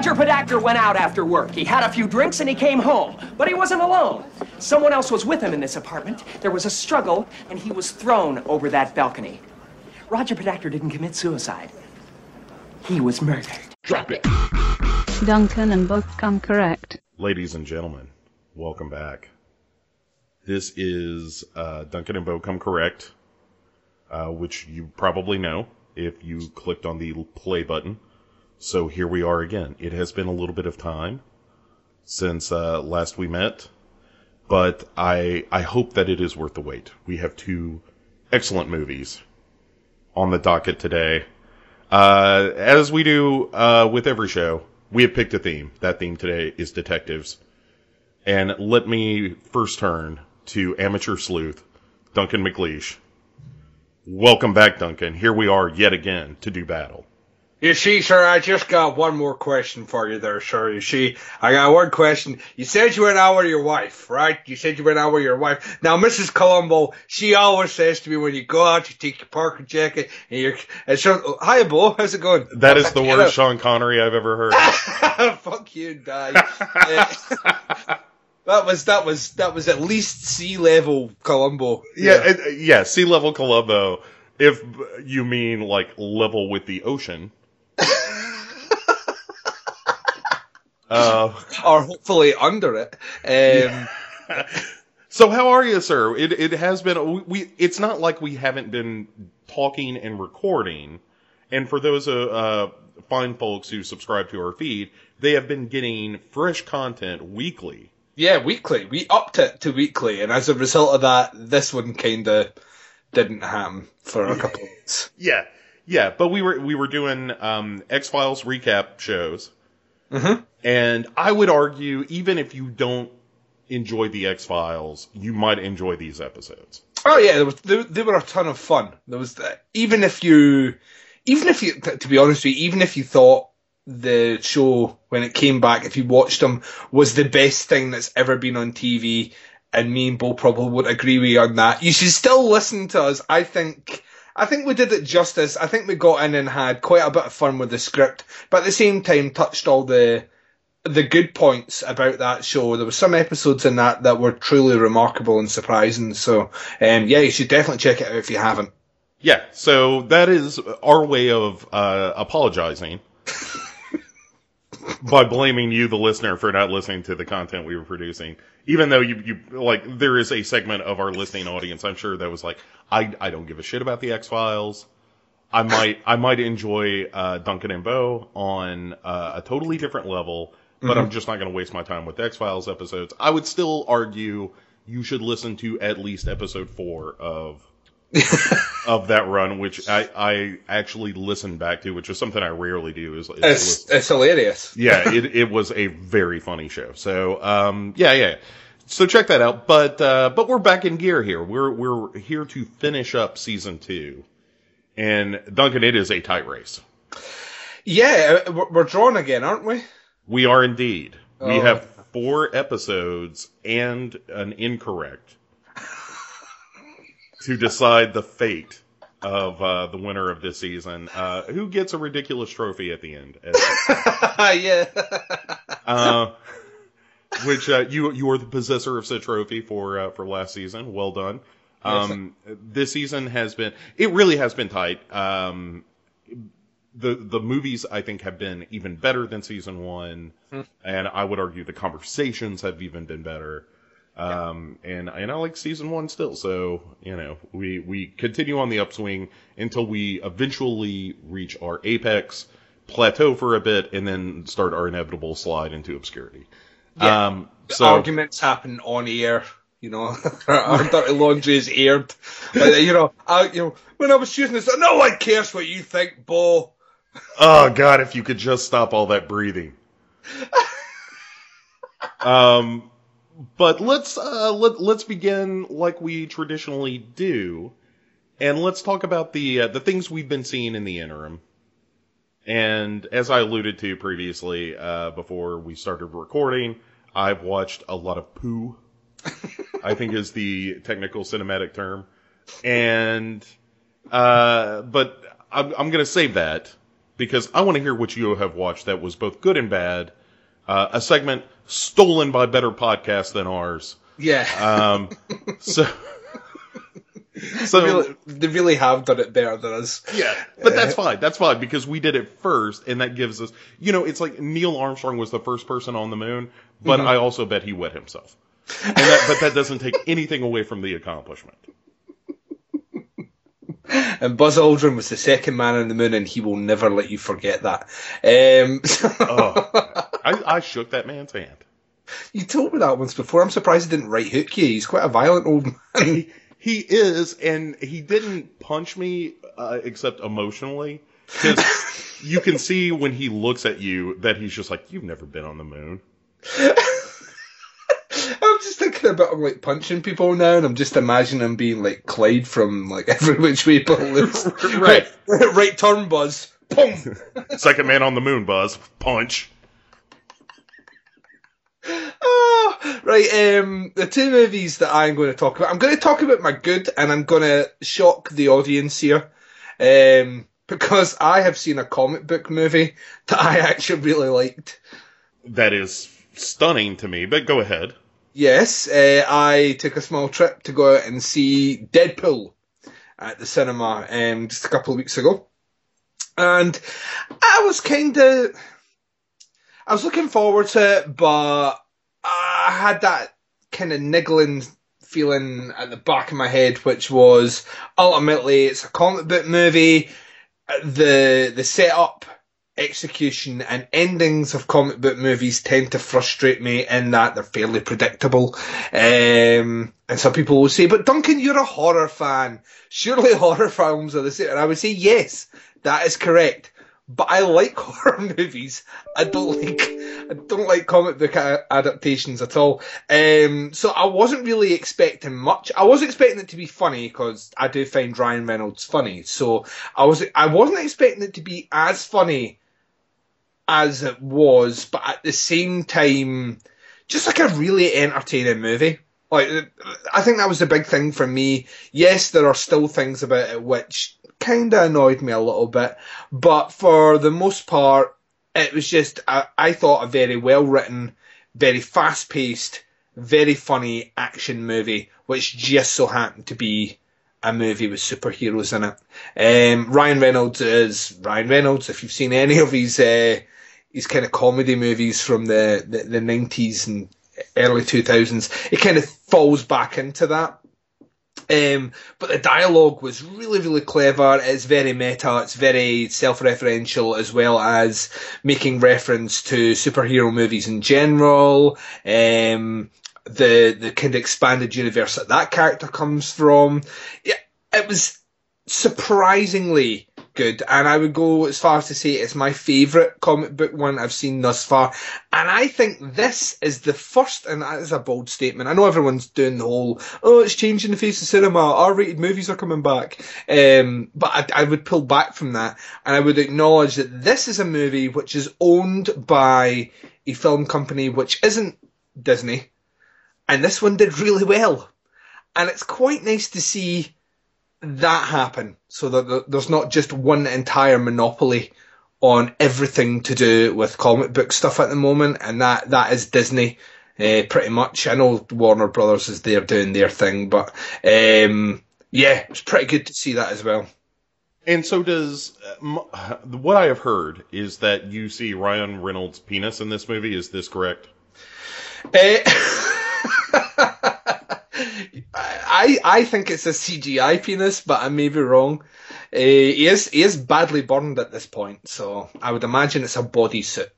Roger Podacter went out after work. He had a few drinks and he came home. But he wasn't alone. Someone else was with him in this apartment. There was a struggle, and he was thrown over that balcony. Roger Podacter didn't commit suicide. He was murdered. Drop it. Duncan and Bo come correct. Ladies and gentlemen, welcome back. This is uh, Duncan and Bo Come Correct, uh, which you probably know if you clicked on the play button. So here we are again. It has been a little bit of time since uh, last we met, but I I hope that it is worth the wait. We have two excellent movies on the docket today. Uh, as we do uh, with every show, we have picked a theme. That theme today is detectives. And let me first turn to amateur sleuth Duncan McLeish. Welcome back, Duncan. Here we are yet again to do battle. You see, sir, I just got one more question for you there, sir. You see, I got one question. You said you went out with your wife, right? You said you went out with your wife. Now, Mrs. Columbo, she always says to me when you go out, you take your parka jacket and you're, and so, hi, Bo, how's it going? That is the worst Sean Connery I've ever heard. Fuck you, die. that was, that was, that was at least sea level Columbo. yeah, it- yeah, sea level Columbo. If you mean like level with the ocean. Uh, Or hopefully under it. Um, So how are you, sir? It it has been we. It's not like we haven't been talking and recording. And for those uh, uh, fine folks who subscribe to our feed, they have been getting fresh content weekly. Yeah, weekly. We upped it to weekly, and as a result of that, this one kind of didn't happen for a couple of weeks. Yeah, yeah. But we were we were doing um, X Files recap shows, Mhm. and I would argue even if you don't enjoy the X Files, you might enjoy these episodes. Oh yeah, there was, they, they were a ton of fun. There was even if you, even if you, t- to be honest with you, even if you thought the show when it came back, if you watched them, was the best thing that's ever been on TV, and me and Bo probably would agree with you on that. You should still listen to us. I think. I think we did it justice. I think we got in and had quite a bit of fun with the script, but at the same time touched all the the good points about that show. There were some episodes in that that were truly remarkable and surprising. So, um, yeah, you should definitely check it out if you haven't. Yeah, so that is our way of uh, apologizing by blaming you, the listener, for not listening to the content we were producing. Even though you, you like, there is a segment of our listening audience, I'm sure that was like, I, I don't give a shit about the X Files. I might, I might enjoy uh, Duncan and Bo on uh, a totally different level, but I'm just not going to waste my time with X Files episodes. I would still argue you should listen to at least episode four of of that run, which I, I actually listened back to, which is something I rarely do. Is, is It's it's hilarious. yeah, it, it was a very funny show. So, um, yeah, yeah. So check that out. But, uh, but we're back in gear here. We're, we're here to finish up season two. And Duncan, it is a tight race. Yeah, uh, we're, drawn again, aren't we? We are indeed. We Oh. have four episodes and an incorrect to decide the fate of uh, the winner of this season, uh, who gets a ridiculous trophy at the end. yeah. uh, which uh, you you are the possessor of said trophy for uh, for last season. Well done. Um, this season has been it really has been tight. Um, the the movies I think have been even better than season one, and I would argue the conversations have even been better. Um, and and I like season one still. So you know we we continue on the upswing until we eventually reach our apex, plateau for a bit, and then start our inevitable slide into obscurity. Yeah. Um, so arguments happen on air. You know, our dirty laundry is aired. But, you know, I, you know, when I was choosing this, no one cares what you think, Bo. Oh God, if you could just stop all that breathing. um, but let's uh, let let's begin like we traditionally do, and let's talk about the uh, the things we've been seeing in the interim. And as I alluded to previously, uh, before we started recording, I've watched a lot of poo. I think is the technical cinematic term, and uh, but I'm, I'm going to save that because I want to hear what you have watched that was both good and bad. Uh, a segment stolen by better podcasts than ours. Yeah. Um, so, so they, really, they really have done it better than us. yeah, but that's fine. That's fine because we did it first, and that gives us, you know, it's like Neil Armstrong was the first person on the moon, but I also bet he wet himself. And that, but that doesn't take anything away from the accomplishment. And Buzz Aldrin was the second man on the moon, and he will never let you forget that. Um, Oh, I, I shook that man's hand. you told me that once before. I'm surprised he didn't right hook you. He's quite a violent old man. He, he is, and he didn't punch me uh, except emotionally. Because you can see when he looks at you that he's just like, "You've never been on the moon." I'm just thinking about him like punching people now, and I'm just imagining him being like Clyde from like Every Which Way But Loose. Right. right, right turn, Buzz. Boom. Second man on the moon, Buzz. Punch. Ah, right, um, the two movies that I'm going to talk about, I'm going to talk about my good, and I'm going to shock the audience here, um, because I have seen a comic book movie that I actually really liked. That is stunning to me. But go ahead. Yes, uh, I took a small trip to go out and see Deadpool at the cinema um, just a couple of weeks ago, and I was kind of, I was looking forward to it, but I had that kind of niggling feeling at the back of my head, which was ultimately it's a comic book movie. The the setup, execution, and endings of comic book movies tend to frustrate me in that they're fairly predictable. Um, and some people will say, "But Duncan, you're a horror fan. Surely horror films are the same." And I would say, "Yes, that is correct." But I like horror movies. I don't like I don't like comic book adaptations at all. Um, so I wasn't really expecting much. I was expecting it to be funny because I do find Ryan Reynolds funny. So I was I wasn't expecting it to be as funny as it was, but at the same time, just like a really entertaining movie. Like I think that was the big thing for me. Yes, there are still things about it which kind of annoyed me a little bit, but for the most part, it was just I, thought a very well written, very fast paced, very funny action movie, which just so happened to be a movie with superheroes in it. Um, Ryan Reynolds is Ryan Reynolds. If you've seen any of his uh, his kind of comedy movies from the the, the 90s and early 2000s, it kind of falls back into that. Um, but the dialogue was really, really clever. It's very meta. It's very self-referential as well as making reference to superhero movies in general. Um, the the kind of expanded universe that that character comes from. Yeah, it was surprisingly good, and I would go as far as to say it's my favourite comic book one I've seen thus far. And I think this is the first, and that is a bold statement. I know everyone's doing the whole, oh, it's changing the face of cinema, R-rated movies are coming back. Um, but I, I would pull back from that, and I would acknowledge that this is a movie which is owned by a film company which isn't Disney, and this one did really well. And it's quite nice to see that happen so that there's not just one entire monopoly on everything to do with comic book stuff at the moment, and that that is Disney. Uh, pretty much. I know Warner Brothers is there doing their thing, but um, yeah, it's pretty good to see that as well. And so does uh, what I have heard is that you see Ryan Reynolds' penis in this movie. Is this correct? Uh, I I think it's a CGI penis, but I may be wrong. Uh, he is he is badly burned at this point, so I would imagine it's a bodysuit.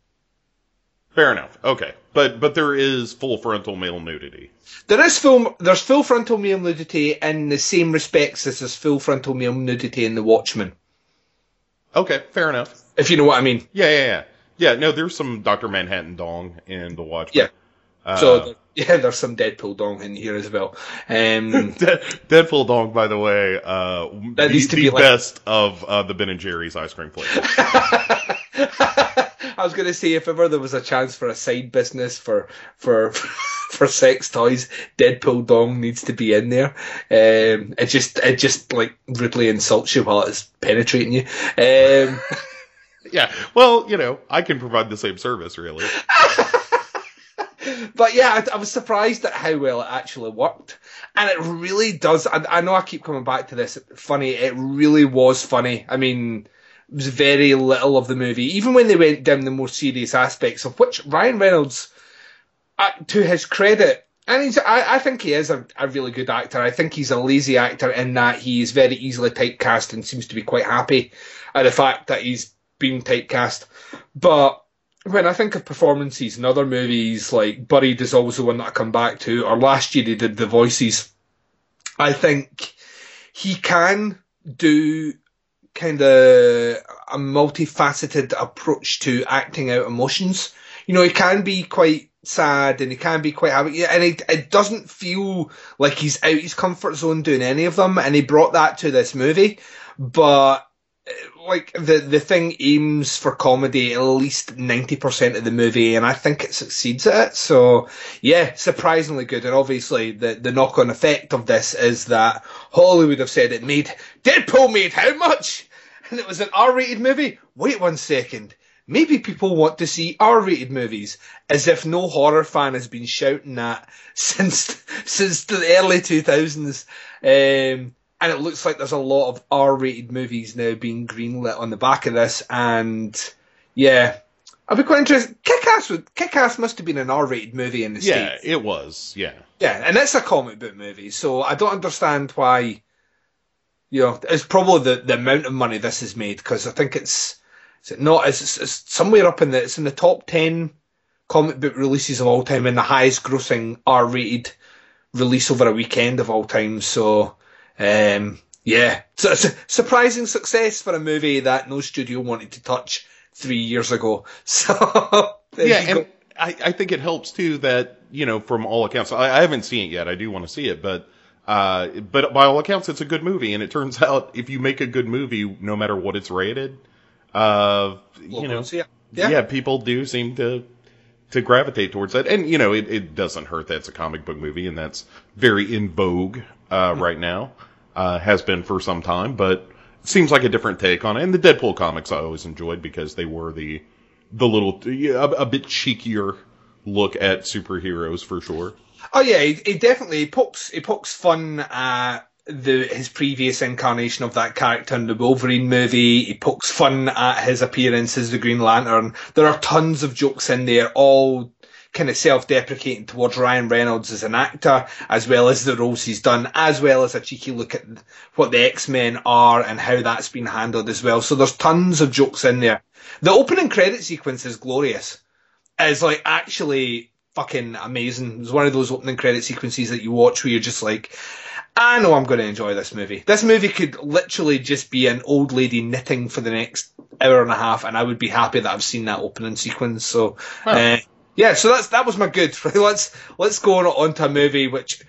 Fair enough. Okay, but but there is full frontal male nudity. There is full there's full frontal male nudity in the same respects as there's full frontal male nudity in The Watchmen, Okay, fair enough. if you know what I mean. Yeah, yeah, yeah. Yeah, no, there's some Doctor Manhattan dong in the Watchmen. Yeah. Uh, So yeah, there's some Deadpool dong in here as well. Um, De- Deadpool dong, by the way, uh, That the, needs to the be like- best of uh, the Ben and Jerry's ice cream flavor. I was going to say if ever there was a chance for a side business for for for sex toys, Deadpool dong needs to be in there. Um, it just it just like rudely insults you while it's penetrating you. Um, Yeah. Well, you know, I can provide the same service, really. But yeah, I, I, was surprised at how well it actually worked, and it really does. I, I, know I keep coming back to this. Funny, it really was funny. I mean, it was very little of the movie, even when they went down the more serious aspects of which Ryan Reynolds, uh, to his credit, and he's, I, I think he is a, a, really good actor. I think he's a lazy actor in that he is very easily typecast and seems to be quite happy at the fact that he's being typecast. But when I think of performances in other movies, like Buried is always the one that I come back to, or last year he did The Voices, I think he can do kind of a multifaceted approach to acting out emotions. You know, he can be quite sad and he can be quite happy, and it, it doesn't feel like he's out his comfort zone doing any of them, and he brought that to this movie, but like the the thing aims for comedy at least ninety percent of the movie, and I think it succeeds at it. So yeah, surprisingly good. And obviously, the the knock on effect of this is that Hollywood have said it made Deadpool made how much, and it was an R rated movie. Wait one second. Maybe people want to see R-rated movies, as if no horror fan has been shouting that since since the early two thousands. Um, and it looks like there's a lot of R-rated movies now being greenlit on the back of this, and yeah, I'd be quite interested. Kick-Ass, would, Kick-Ass must have been an R-rated movie in the yeah, States. Yeah, it was. Yeah. Yeah, and it's a comic book movie, so I don't understand why. You know, it's probably the, the amount of money this has made because I think it's is it not it's, it's somewhere up in the it's in the top ten comic book releases of all time and the highest grossing R-rated release over a weekend of all time. So um, yeah, so it's a surprising success for a movie that no studio wanted to touch three years ago. So yeah, and I, I, think it helps too that you know from all accounts, I, I haven't seen it yet. I do want to see it, but uh, but by all accounts, it's a good movie, and it turns out if you make a good movie, no matter what it's rated, uh, you know, yeah. Yeah. yeah, people do seem to to gravitate towards that. And you know, it, it doesn't hurt that it's a comic book movie, and that's very in vogue uh, right now. Uh, has been for some time, but it seems like a different take on it. And the Deadpool comics I always enjoyed because they were the the little a, a bit cheekier look at superheroes for sure. Oh yeah, he definitely pokes he pokes fun at the his previous incarnation of that character in the Wolverine movie. He pokes fun at his appearance as the Green Lantern. There are tons of jokes in there, all kind of self-deprecating towards Ryan Reynolds as an actor, as well as the roles he's done, as well as a cheeky look at what the X-Men are and how that's been handled as well. So there's tons of jokes in there. The opening credit sequence is glorious. It's like actually fucking amazing. It's one of those opening credit sequences that you watch where you're just like, I know I'm going to enjoy this movie. This movie could literally just be an old lady knitting for the next hour and a half, and I would be happy that I've seen that opening sequence. So, uh, yeah, so that's that was my good. Let's let's go on onto a movie which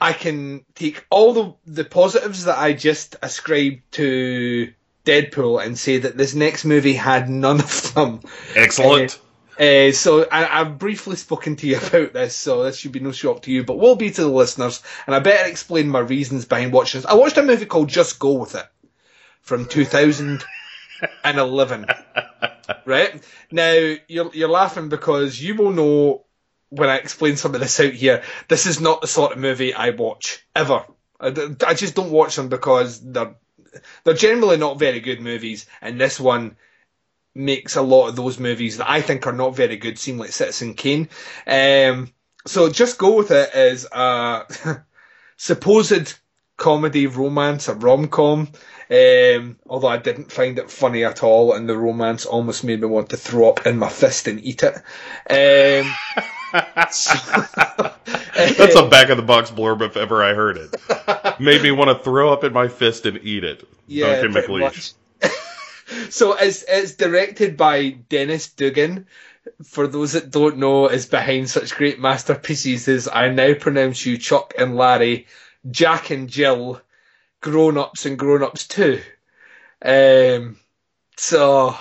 I can take all the the positives that I just ascribed to Deadpool and say that this next movie had none of them. Excellent. Uh, uh, so I, have briefly spoken to you about this, so this should be no shock to you, but will be to the listeners. And I better explain my reasons behind watching this. I watched a movie called Just Go with It from 2011. right? Now, you're, you're laughing because you will know when I explain some of this out here, this is not the sort of movie I watch, ever. I, I just don't watch them because they're, they're generally not very good movies, and this one makes a lot of those movies that I think are not very good seem like Citizen Kane. Um, so just go with it as a supposed comedy romance, a rom com. Um, although I didn't find it funny at all, and the romance almost made me want to throw up in my fist and eat it. Um, so, That's a back of the box blurb if ever I heard it. Made me want to throw up in my fist and eat it. Yeah, Duncan McLeish. so it's it's directed by Dennis Dugan. For those that don't know, is behind such great masterpieces as I Now Pronounce You Chuck and Larry, Jack and Jill, Grown Ups and Grown Ups 2. Um, so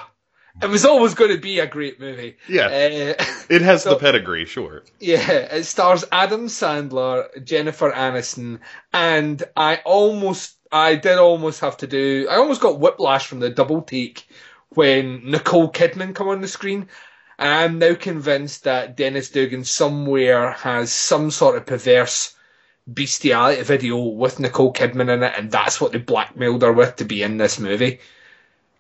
it was always going to be a great movie. Yeah. Uh, it has so, the pedigree, sure. Yeah, it stars Adam Sandler, Jennifer Aniston, and I almost, I did almost have to do, I almost got whiplash from the double take when Nicole Kidman come on the screen. I'm now convinced that Dennis Dugan somewhere has some sort of perverse bestiality video with Nicole Kidman in it, and that's what they blackmailed her with to be in this movie.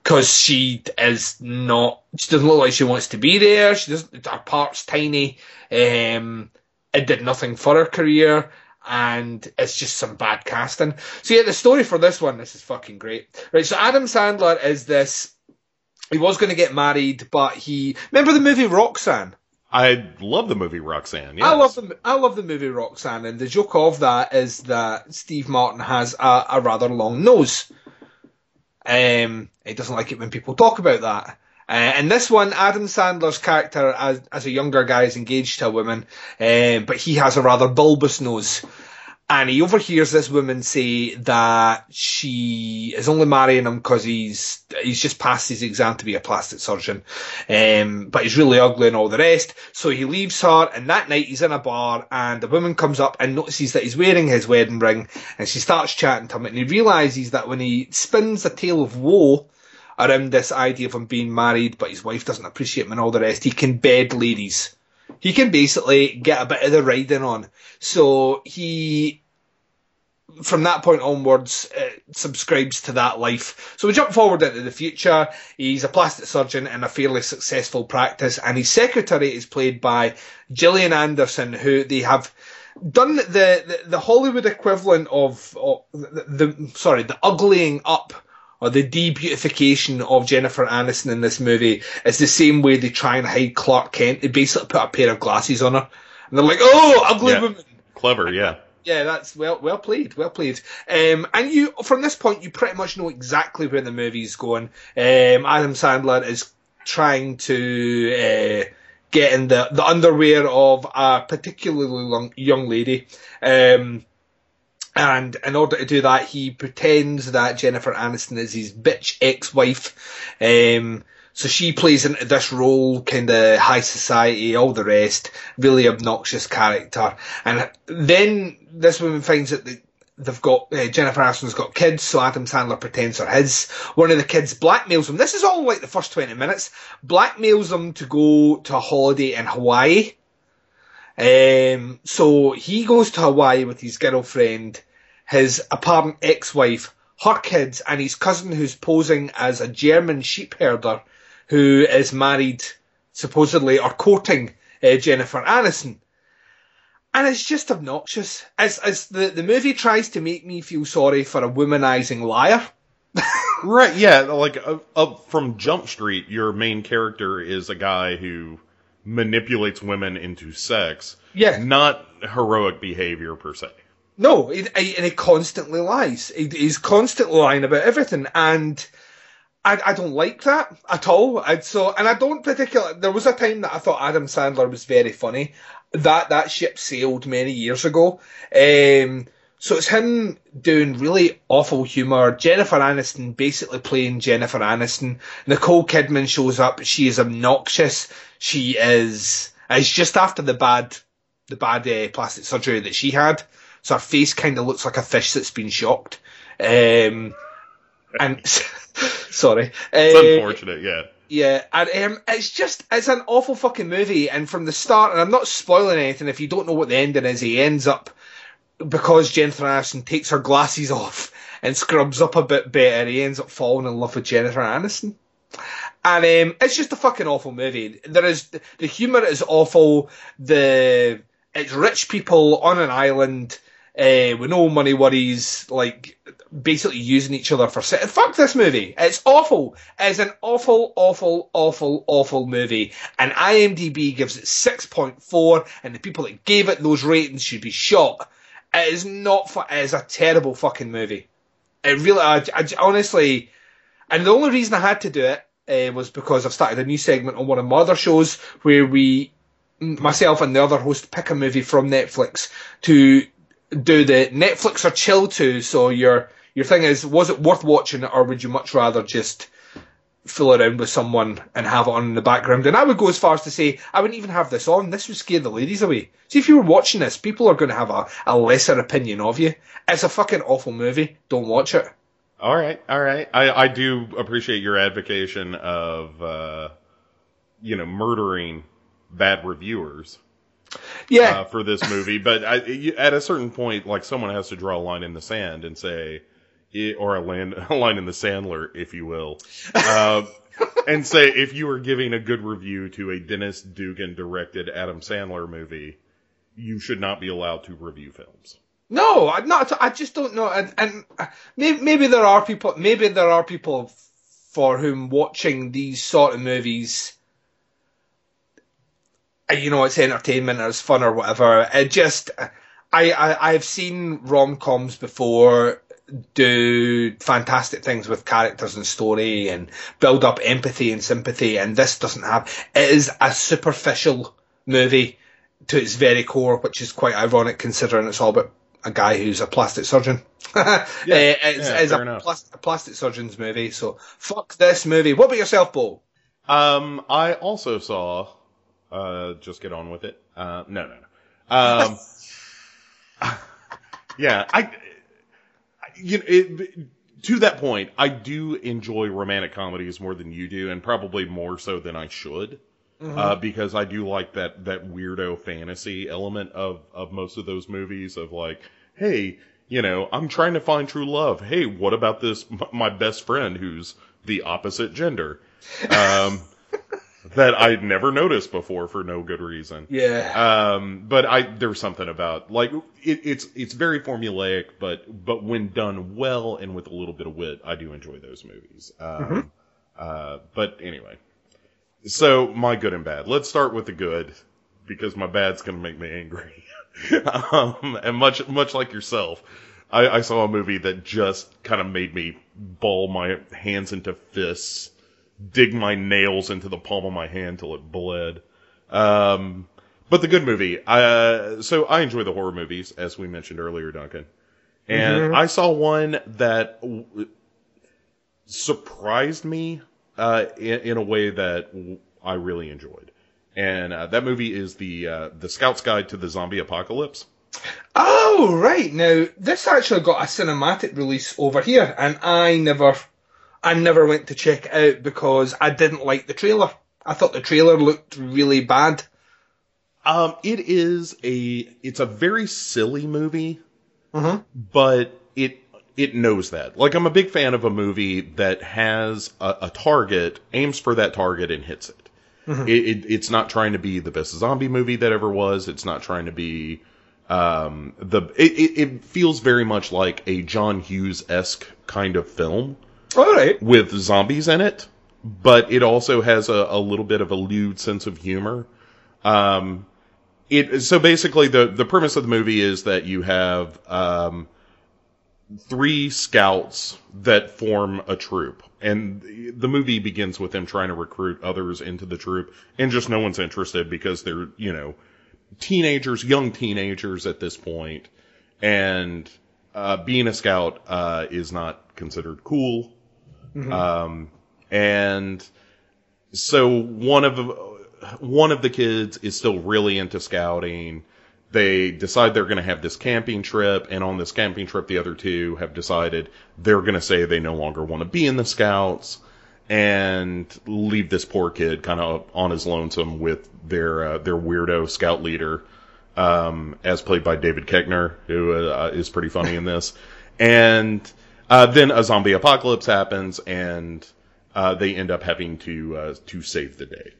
Because she is not, she doesn't look like she wants to be there. She doesn't, her part's tiny. Um, it did nothing for her career, and it's just some bad casting. So yeah, the story for this one, this is fucking great. Right, so Adam Sandler is this. He was going to get married, but he remember the movie Roxanne. I love the movie Roxanne. Yes. I love the I love the movie Roxanne, and the joke of that is that Steve Martin has a, a rather long nose. Um, he doesn't like it when people talk about that. Uh, and this one, Adam Sandler's character as, as a younger guy is engaged to a woman, um, but he has a rather bulbous nose. And he overhears this woman say that she is only marrying him because he's he's just passed his exam to be a plastic surgeon, um, but he's really ugly and all the rest. So he leaves her, and that night he's in a bar, and the woman comes up and notices that he's wearing his wedding ring, and she starts chatting to him, and he realizes that when he spins a tale of woe around this idea of him being married, but his wife doesn't appreciate him and all the rest, he can bed ladies he can basically get a bit of the riding on. So he, from that point onwards, uh, subscribes to that life. So we jump forward into the future. He's a plastic surgeon in a fairly successful practice, and his secretary is played by Gillian Anderson, who they have done the, the, the Hollywood equivalent of, of the, the sorry the uglying up or the debeautification of Jennifer Aniston in this movie is the same way they try and hide Clark Kent. They basically put a pair of glasses on her, and they're like, "Oh, ugly Yeah. woman." Clever, yeah. Yeah, that's well well played, well played. Um, and you from this point you pretty much know exactly where the movie's going. Um, Adam Sandler is trying to uh, get in the, the underwear of a particularly long, young lady. Um, and in order to do that, he pretends that Jennifer Aniston is his bitch ex-wife. Um, so she plays into this role, kind of high society, all the rest, really obnoxious character. And then this woman finds that the, they've got uh, Jennifer Aniston's got kids, so Adam Sandler pretends they're his. One of the kids blackmails him. This is all like the first twenty minutes. Blackmails him to go to a holiday in Hawaii. Um, so he goes to Hawaii with his girlfriend, his apparent ex-wife, her kids, and his cousin who's posing as a German sheep herder who is married, supposedly, or courting uh, Jennifer Aniston. And it's just obnoxious. As, as the, the movie tries to make me feel sorry for a womanizing liar. Right, yeah, like uh, up from Jump Street, your main character is a guy who manipulates women into sex, Yeah. not heroic behavior per se. No, he, he, and he constantly lies. He, he's constantly lying about everything, and I, I don't like that at all. i so, and I don't particularly. There was a time that I thought Adam Sandler was very funny. That that ship sailed many years ago. Um, so it's him doing really awful humour. Jennifer Aniston basically playing Jennifer Aniston. Nicole Kidman shows up. She is obnoxious. She is. It's just after the bad, the bad uh, plastic surgery that she had. So her face kind of looks like a fish that's been shocked. Um, and sorry, It's Uh, unfortunate, yeah. yeah, and um, it's just it's an awful fucking movie. And from the start, and I'm not spoiling anything. If you don't know what the ending is, he ends up because Jennifer Aniston takes her glasses off and scrubs up a bit better. He ends up falling in love with Jennifer Aniston. And um, it's just a fucking awful movie. There is the humour is awful. The it's rich people on an island uh, with no money worries, like basically using each other for se- fuck this movie. It's awful. It's an awful, awful, awful, awful movie. And IMDb gives it six point four, and the people that gave it those ratings should be shot. It is not. Fu- it is a terrible fucking movie. It really. I, I honestly. And the only reason I had to do it uh, was because I've started a new segment on one of my other shows where we, myself and the other host, pick a movie from Netflix to do the Netflix or chill to. So your your thing is, was it worth watching, or would you much rather just fool around with someone and have it on in the background? And I would go as far as to say I wouldn't even have this on. This would scare the ladies away. See, if you were watching this, people are going to have a, a lesser opinion of you. It's a fucking awful movie. Don't watch it. All right, all right. I, I do appreciate your advocation of, uh, you know, murdering bad reviewers Yeah, uh, for this movie, but I, you, at a certain point, like someone has to draw a line in the sand and say, i- or a, land, a line in the Sandler, if you will, uh, and say if you are giving a good review to a Dennis Dugan directed Adam Sandler movie, you should not be allowed to review films. No, I'm not. I just don't know. And, and uh, maybe, maybe there are people. Maybe there are people for whom watching these sort of movies, you know, it's entertainment or it's fun or whatever. It just, I, I I've seen rom coms before do fantastic things with characters and story and build up empathy and sympathy, and this doesn't have. It is a superficial movie to its very core, which is quite ironic considering it's all about a guy who's a plastic surgeon. yeah, it's, yeah, it's a, plas- a plastic surgeon's movie, so fuck this movie. What about yourself, Bo? Um, I also saw, uh, just get on with it. Uh, no, no, no. Um, yeah, I, you know, it, to that point, I do enjoy romantic comedies more than you do, and probably more so than I should. Uh, because I do like that, that weirdo fantasy element of, of most of those movies of like, hey, you know, I'm trying to find true love. Hey, what about this, my best friend who's the opposite gender? Um, that I'd never noticed before for no good reason. Yeah. Um, but I there's something about like it, it's it's very formulaic, but but when done well and with a little bit of wit, I do enjoy those movies. Um, uh, but anyway, so my good and bad. Let's start with the good because my bad's gonna make me angry. um, and much much like yourself, I, I saw a movie that just kind of made me ball my hands into fists, dig my nails into the palm of my hand till it bled. Um, but the good movie. Uh, so I enjoy the horror movies, as we mentioned earlier, Duncan. And I saw one that w- surprised me uh, in, in a way that w- I really enjoyed. And uh, that movie is the uh, the Scout's Guide to the Zombie Apocalypse. Oh, right. Now, this actually got a cinematic release over here, and I never, I never went to check it out because I didn't like the trailer. I thought the trailer looked really bad. Um, it is a it's a very silly movie, Mhm. but it it knows that. Like I'm a big fan of a movie that has a, a target, aims for that target, and hits it. It, it. It's not trying to be the best zombie movie that ever was. It's not trying to be um, the. It, it, it feels very much like a John Hughes esque kind of film All right. with zombies in it, but it also has a, a little bit of a lewd sense of humor. Um, it so basically the the premise of the movie is that you have um, three scouts that form a troop, and the- movie begins with them trying to recruit others into the troop, and just no one's interested because they're you know teenagers, young teenagers at this point, and uh, being a scout uh, is not considered cool. Um, and so one of one of the kids is still really into scouting. They decide they're going to have this camping trip, and on this camping trip, the other two have decided they're going to say they no longer want to be in the scouts and leave this poor kid kind of on his lonesome with their uh, their weirdo scout leader, um, as played by David Koechner, who uh, is pretty funny in this. And uh, then a zombie apocalypse happens, and uh, they end up having to uh, to save the day.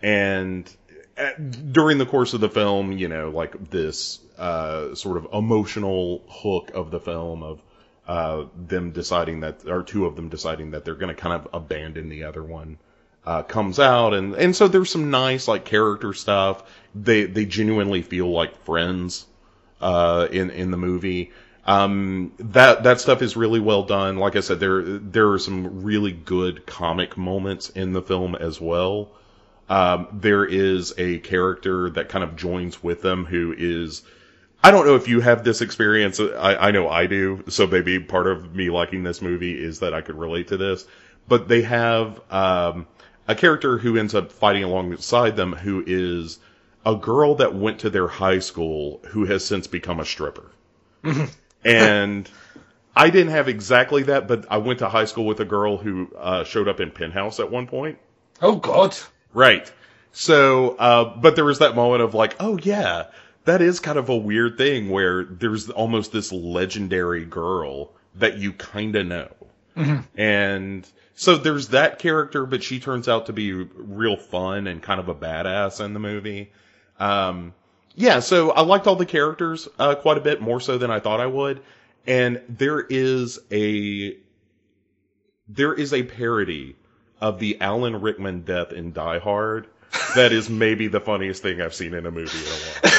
And uh, during the course of the film, you know, like this uh, sort of emotional hook of the film of uh, them deciding that, or two of them deciding that they're going to kind of abandon the other one, comes out, and and so there's some nice like character stuff. They they genuinely feel like friends in in the movie. Um, that that stuff is really well done. Like I said, there there are some really good comic moments in the film as well. Um, there is a character that kind of joins with them who is. I don't know if you have this experience. I, I know I do. So maybe part of me liking this movie is that I could relate to this. But they have um, a character who ends up fighting alongside them who is a girl that went to their high school who has since become a stripper. And I didn't have exactly that, but I went to high school with a girl who uh, showed up in Penthouse at one point. Oh God. Right. So, uh, but there was that moment of like, oh yeah, that is kind of a weird thing where there's almost this legendary girl that you kind of know. And so there's that character, but she turns out to be real fun and kind of a badass in the movie. Um, yeah, so I liked all the characters uh, quite a bit more so than I thought I would. And there is a there is a parody of the Alan Rickman death in Die Hard that is maybe the funniest thing I've seen in a movie in a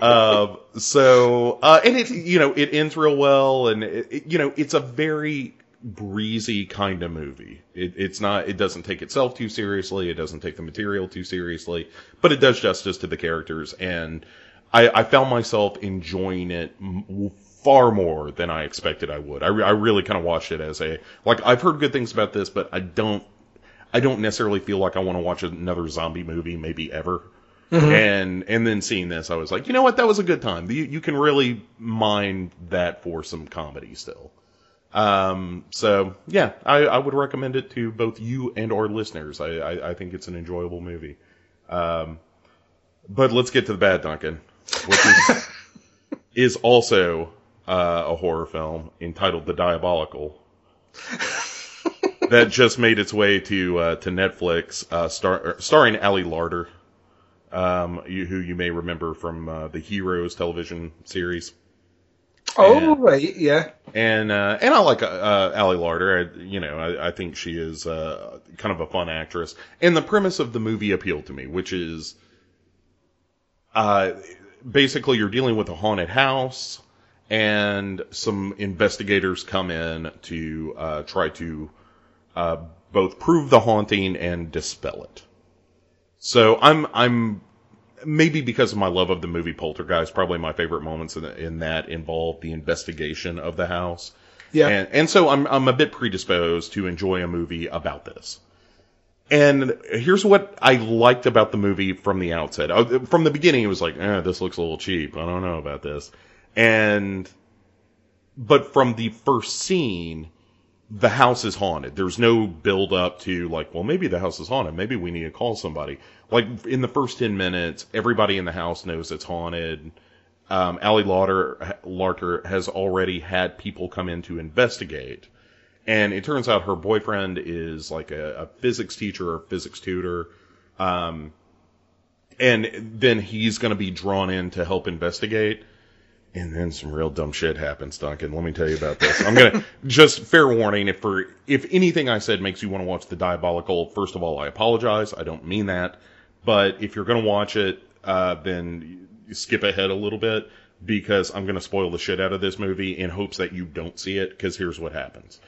while. uh, so, uh, and it, you know, it ends real well, and it, it- you know, it's a very breezy kind of movie. It, it's not, it doesn't take itself too seriously, it doesn't take the material too seriously, but it does justice to the characters, and I, I found myself enjoying it m- far more than I expected I would. I, re- I really kind of watched it as a, like, I've heard good things about this, but I don't, I don't necessarily feel like I want to watch another zombie movie, maybe ever. Mm-hmm. And and then seeing this, I was like, you know what, that was a good time. You you can really mine that for some comedy still. Um, so yeah, I, I would recommend it to both you and our listeners. I, I, I think it's an enjoyable movie. Um, but let's get to the bad Duncan, which is, is also uh, a horror film entitled The Diabolical that just made its way to uh, to Netflix, uh, star- er, starring Ali Larter, um, you, who you may remember from uh, the Heroes television series. Oh Yeah. right, yeah. And uh, and I like uh, uh, Ali Larter. I, you know, I, I think she is uh, kind of a fun actress. And the premise of the movie appealed to me, which is uh, basically you're dealing with a haunted house, and some investigators come in to uh, try to uh, both prove the haunting and dispel it. So I'm I'm maybe because of my love of the movie Poltergeist, probably my favorite moments in, in that involve the investigation of the house. Yeah. And, and so I'm, I'm a bit predisposed to enjoy a movie about this. And here's what I liked about the movie from the outset. Uh, From the beginning, it was like, eh, this looks a little cheap. I don't know about this. And, but from the first scene, the house is haunted. There's no build up to like, well, maybe the house is haunted. Maybe we need to call somebody. Like in the first 10 minutes, everybody in the house knows it's haunted. Um, Lauder, Larter has already had people come in to investigate. And it turns out her boyfriend is like a, a physics teacher or physics tutor. Um, and then he's going to be drawn in to help investigate. And then some real dumb shit happens, Duncan. Let me tell you about this. I'm gonna just fair warning if for if anything I said makes you want to watch the diabolical. First of all, I apologize. I don't mean that. But if you're gonna watch it, uh, then skip ahead a little bit because I'm gonna spoil the shit out of this movie in hopes that you don't see it. Because here's what happens.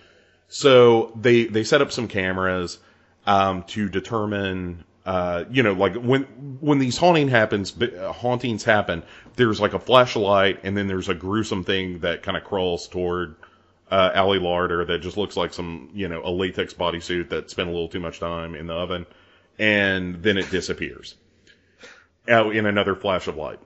So they they set up some cameras um, to determine, uh, you know, like when when these haunting happens, uh, hauntings happen. There's like a flashlight, and then there's a gruesome thing that kind of crawls toward uh, Ali Larter that just looks like some, you know, a latex bodysuit that spent a little too much time in the oven, and then it disappears out in another flash of light.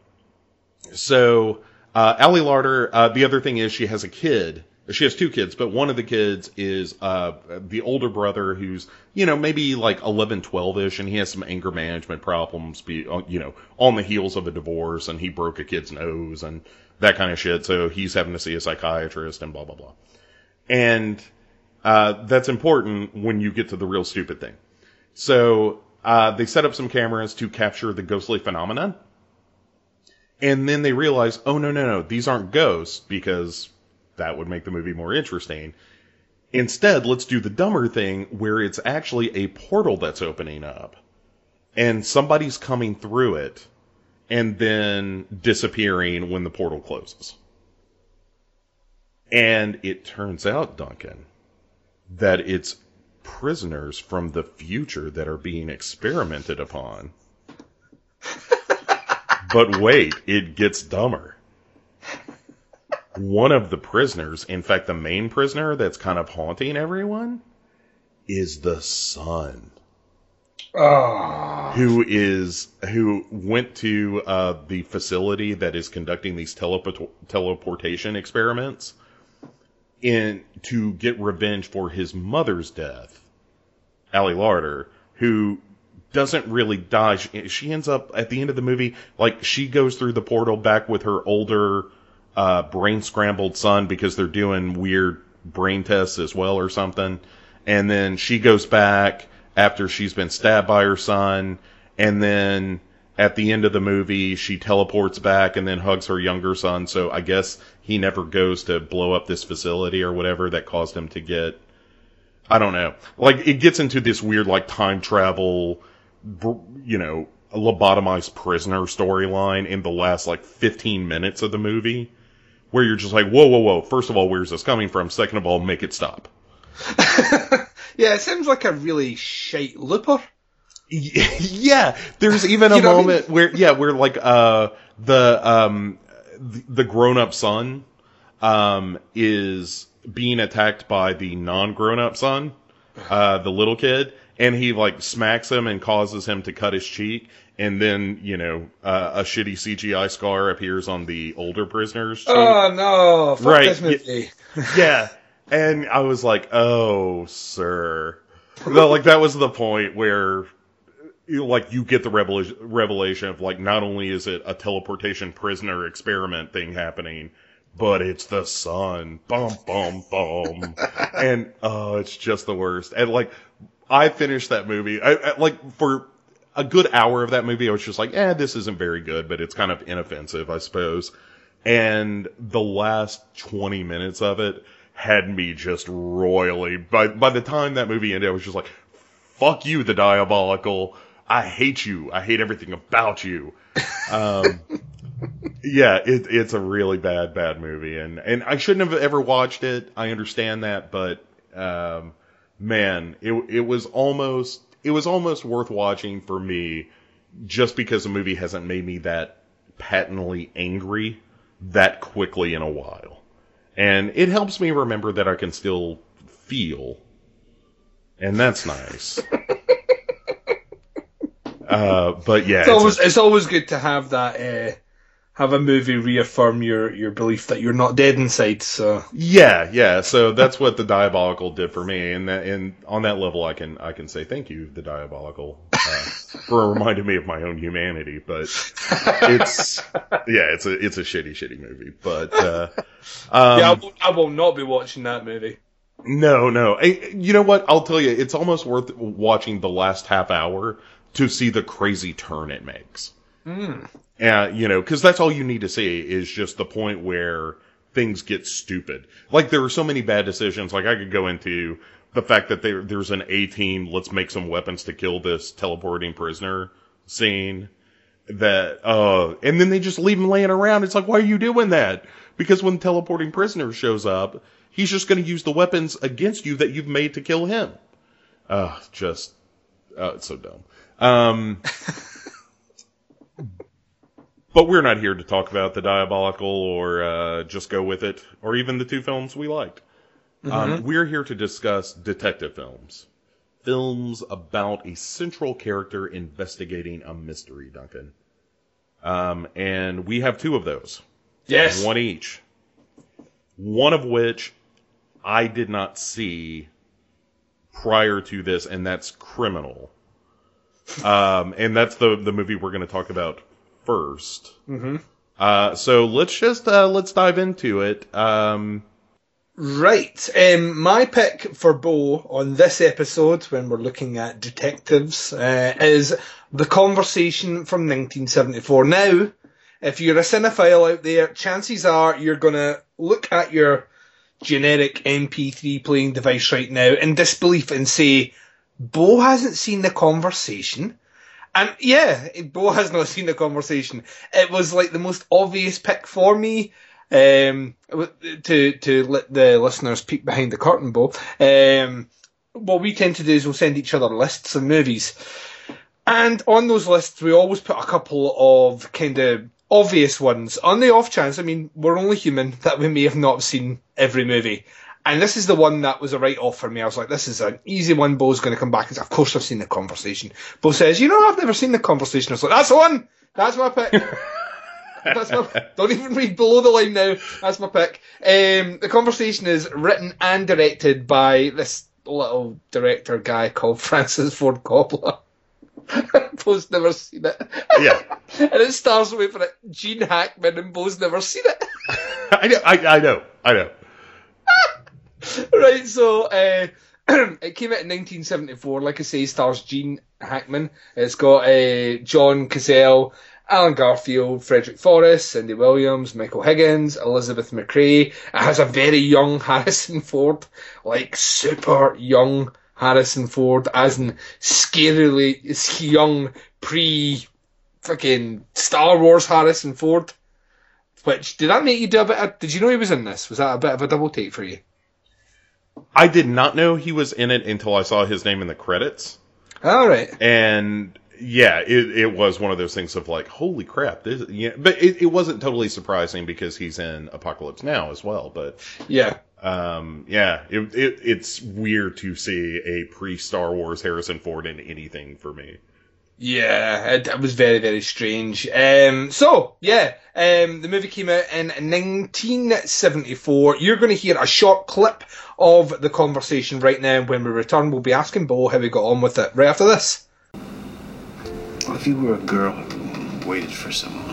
So, uh, Ali Larter, uh, the other thing is she has a kid. She has two kids, but one of the kids is, uh, the older brother who's, you know, maybe like 11, 12-ish, and he has some anger management problems, be, uh, you know, on the heels of a divorce, and he broke a kid's nose and that kind of shit, so he's having to see a psychiatrist and blah, blah, blah. And, uh, that's important when you get to the real stupid thing. So, uh, they set up some cameras to capture the ghostly phenomenon. And then they realize, oh no, no, no, these aren't ghosts because that would make the movie more interesting. Instead, let's do the dumber thing where it's actually a portal that's opening up and somebody's coming through it and then disappearing when the portal closes. And it turns out, Duncan, that it's prisoners from the future that are being experimented upon. but wait, it gets dumber. One of the prisoners, in fact, the main prisoner that's kind of haunting everyone, is the son Oh. who is who went to uh, the facility that is conducting these teleport- teleportation experiments in to get revenge for his mother's death, Ali Larter, who doesn't really die. She, she ends up at the end of the movie, like she goes through the portal back with her older, uh, brain scrambled son because they're doing weird brain tests as well or something. And then she goes back after she's been stabbed by her son. And then at the end of the movie, she teleports back and then hugs her younger son. So I guess he never goes to blow up this facility or whatever that caused him to get. I don't know. Like it gets into this weird like time travel, you know, lobotomized prisoner storyline in the last like 15 minutes of the movie, where you're just like, whoa, whoa, whoa. First of all, where's this coming from? Second of all, make it stop. yeah, it seems like a really shite looper. yeah, there's even a what I mean? moment where yeah, where like uh the um the grown up son um is being attacked by the non grown up son, uh the little kid, and he like smacks him and causes him to cut his cheek. And then, you know, uh, a shitty CGI scar appears on the older prisoner's. Oh no! Fuck Right, this movie. yeah. And I was like, oh, sir. No, like that was the point where, you know, like, you get the revelation, revelation of like, not only is it a teleportation prisoner experiment thing happening, but it's the son. Bum, bum, bum. and, oh, it's just the worst. And like, I finished that movie, I, I, like, for a good hour of that movie, I was just like, eh, this isn't very good, but it's kind of inoffensive, I suppose. And the last 20 minutes of it had me just royally. By, by the time that movie ended, I was just like, fuck you, the diabolical. I hate you. I hate everything about you. Um, yeah, it, it's a really bad, bad movie. And, and I shouldn't have ever watched it. I understand that, but, um, man, it, it was almost, it was almost worth watching for me just because the movie hasn't made me that patently angry that quickly in a while. And it helps me remember that I can still feel. And that's nice. uh, but yeah, It's it's always it's always good to have that uh, have a movie reaffirm your your belief that you're not dead inside. So Yeah, yeah. So that's what the diabolical did for me, and that, and on that level, I can I can say thank you, the diabolical, uh, for reminding me of my own humanity. But it's yeah, it's a it's a shitty, shitty movie. But uh, um, yeah, I will, I will not be watching that movie. no, no. I, you know what? I'll tell you, it's almost worth watching the last half hour to see the crazy turn it makes. Uh, you know, because that's all you need to see is just the point where things get stupid. Like there are so many bad decisions. Like I could go into the fact that there there's an A team. Let's make some weapons to kill this teleporting prisoner scene. That uh, and then they just leave him laying around. It's like, why are you doing that? Because when teleporting prisoner shows up, he's just going to use the weapons against you that you've made to kill him. Uh, just, uh, it's so dumb. Um, but we're not here to talk about the diabolical or uh, just go with it, or even the two films we liked. Um, we're here to discuss detective films, films about a central character investigating a mystery. Duncan, um, and we have two of those, Yes. one each. One of which I did not see prior to this, and that's Criminal. Um, and that's the the movie we're going to talk about 1st Mm-hmm. Uh, so let's just uh, let's dive into it. Um, Right. Um, my pick for Bo on this episode, when we're looking at detectives, uh, is The Conversation from 1974. Now, if you're a cinephile out there, chances are you're going to look at your generic MP3 playing device right now in disbelief and say, Bo hasn't seen The Conversation. And yeah, Bo has not seen the conversation. It was like the most obvious pick for me. Um, to to let the listeners peek behind the curtain, Bo. Um, what we tend to do is we'll send each other lists of movies, and on those lists we always put a couple of kind of obvious ones. On the off chance, I mean, we're only human that we may have not seen every movie. And this is the one that was a write off for me. I was like, this is an easy one. Bo's going to come back and say, of course I've seen the conversation. Bo says, you know, I've never seen the conversation. I was like, that's the one. That's my pick. That's my, don't even read below the line now. That's my pick. Um, the conversation is written and directed by this little director guy called Francis Ford Coppola. Bo's never seen it. Yeah. and it stars with it Gene Hackman and Bo's never seen it. I know, I, I know, I know. right, so uh, it came out in 1974. Like I say, stars Gene Hackman. It's got uh, John Cazale, Allen Garfield, Frederick Forrest, Cindy Williams, Michael Higgins, Elizabeth MacRae. It has a very young Harrison Ford, like super young Harrison Ford, as in scarily young pre fucking Star Wars Harrison Ford. Which did that make you do a bit? Of, did you know he was in this? Was that a bit of a double take for you? I did not know he was in it until I saw his name in the credits. All right. And yeah, it, it was one of those things of like, holy crap, this, yeah, but it, it wasn't totally surprising because he's in Apocalypse Now as well. But Yeah. um, yeah, it, it it's weird to see a pre Star Wars Harrison Ford in anything for me. Yeah, it, it was very, very strange. Um, so, yeah, um, the movie came out in 1974. You're going to hear a short clip of the conversation right now. When we return, we'll be asking Bo how we got on with it right after this. Well, if you were a girl who waited for someone,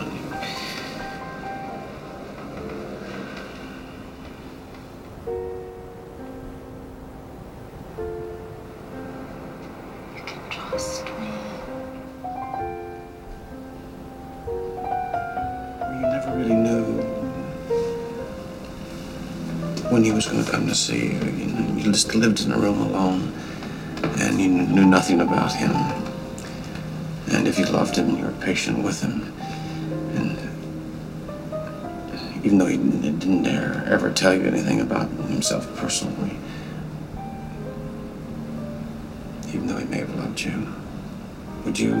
lived in a room alone, and you knew nothing about him. And if you loved him, you were patient with him. And even though he didn't didn't dare ever tell you anything about himself personally, even though he may have loved you, would you?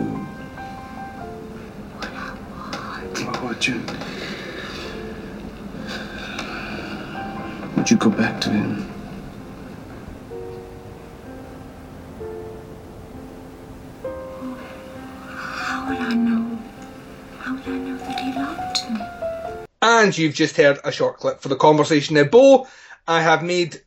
What would you? Would you go back to him? And you've just heard a short clip for the conversation. Now, Bo, I have made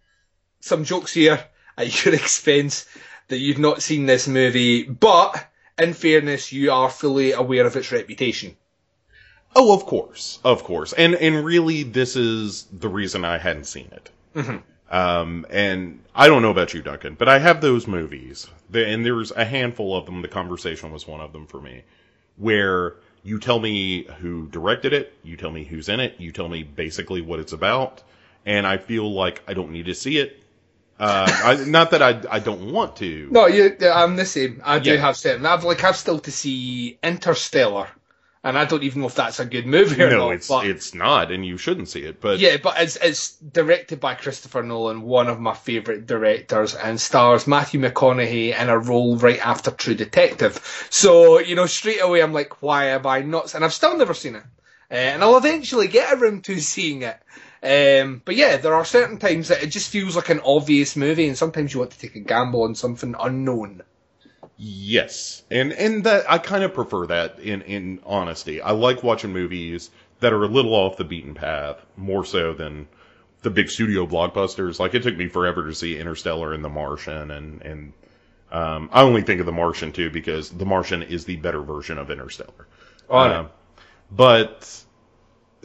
some jokes here at your expense that you've not seen this movie, but in fairness, you are fully aware of its reputation. Oh, of course, of course, and and really, this is the reason I hadn't seen it. Um, and I don't know about you, Duncan, but I have those movies, and there's a handful of them. The conversation was one of them for me, where you tell me who directed it, you tell me who's in it, you tell me basically what it's about, and I feel like I don't need to see it. Uh, I, not that I I don't want to. No, you, I'm the same. I do Yeah. have certain. I've like I've still to see Interstellar, and I don't even know if that's a good movie or no, not. it's but it's not, and you shouldn't see it. But yeah, but it's it's directed by Christopher Nolan, one of my favourite directors, and stars Matthew McConaughey in a role right after True Detective. So you know, straight away I'm like, why am I not? And I've still never seen it, uh, and I'll eventually get around to seeing it. Um, but yeah, there are certain times that it just feels like an obvious movie, and sometimes you want to take a gamble on something unknown. Yes, and and that I kind of prefer that in in honesty. I like watching movies that are a little off the beaten path more so than the big studio blockbusters. Like it took me forever to see Interstellar and The Martian, and and um, I only think of The Martian too because The Martian is the better version of Interstellar. Oh. Um, but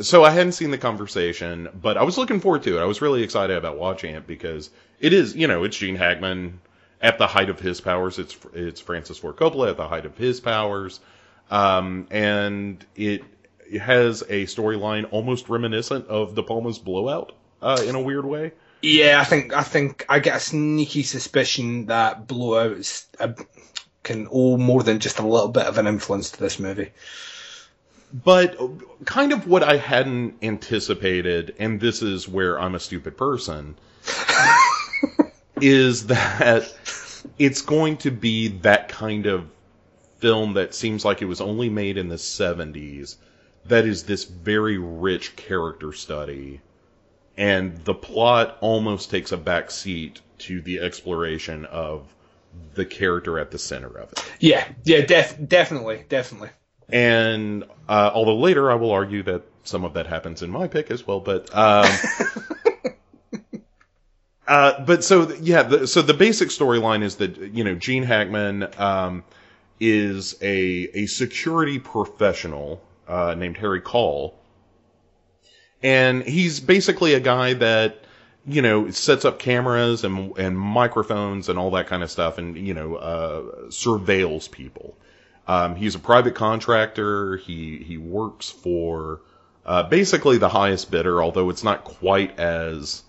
so I hadn't seen the conversation, but I was looking forward to it. I was really excited about watching it because it is, you know, it's Gene Hackman at the height of his powers. It's it's Francis Ford Coppola at the height of his powers, um, and it, it has a storyline almost reminiscent of De Palma's Blowout uh, in a weird way. Yeah, I think I think I get a sneaky suspicion that Blowout uh, can owe more than just a little bit of an influence to this movie. but kind of what I hadn't anticipated, and this is where I'm a stupid person, is that it's going to be that kind of film that seems like it was only made in the 70s, that is this very rich character study, and the plot almost takes a back seat to the exploration of the character at the center of it. Yeah, yeah, def- definitely, definitely. And uh, although later I will argue that some of that happens in my pick as well, but um, uh, but so yeah, the, so the basic storyline is that you know Gene Hackman um, is a a security professional uh, named Harry Caul, and he's basically a guy that you know sets up cameras and and microphones and all that kind of stuff, and you know uh, surveils people. Um, he's a private contractor. He he works for uh, basically the highest bidder, although it's not quite as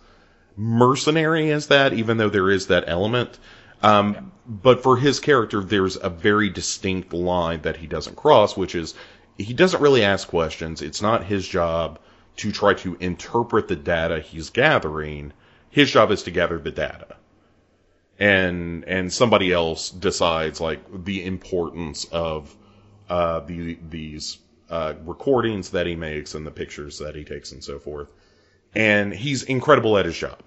mercenary as that, even though there is that element. Um, But for his character, there's a very distinct line that he doesn't cross, which is he doesn't really ask questions. It's not his job to try to interpret the data he's gathering. His job is to gather the data. And and somebody else decides like the importance of uh, the these uh, recordings that he makes and the pictures that he takes and so forth. And he's incredible at his job.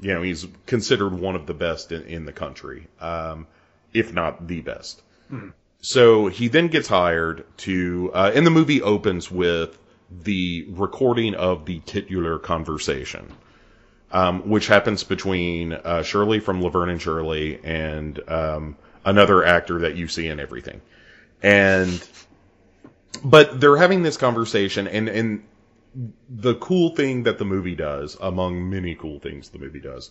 You know, he's considered one of the best in, in the country, um, if not the best. So he then gets hired to, uh, and the movie opens with the recording of the titular conversation, um, which happens between uh, Shirley from Laverne and Shirley and um, another actor that you see in everything. And, but they're having this conversation, and, and the cool thing that the movie does, among many cool things the movie does,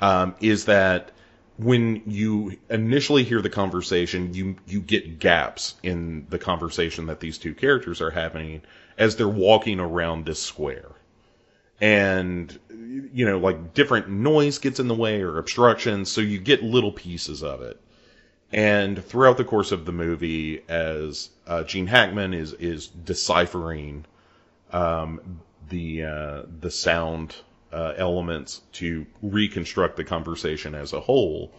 um, is that when you initially hear the conversation, you you get gaps in the conversation that these two characters are having as they're walking around this square. And you know, like different noise gets in the way or obstructions, so you get little pieces of it. And throughout the course of the movie, as uh, Gene Hackman is is deciphering um, the uh, the sound uh, elements to reconstruct the conversation as a whole.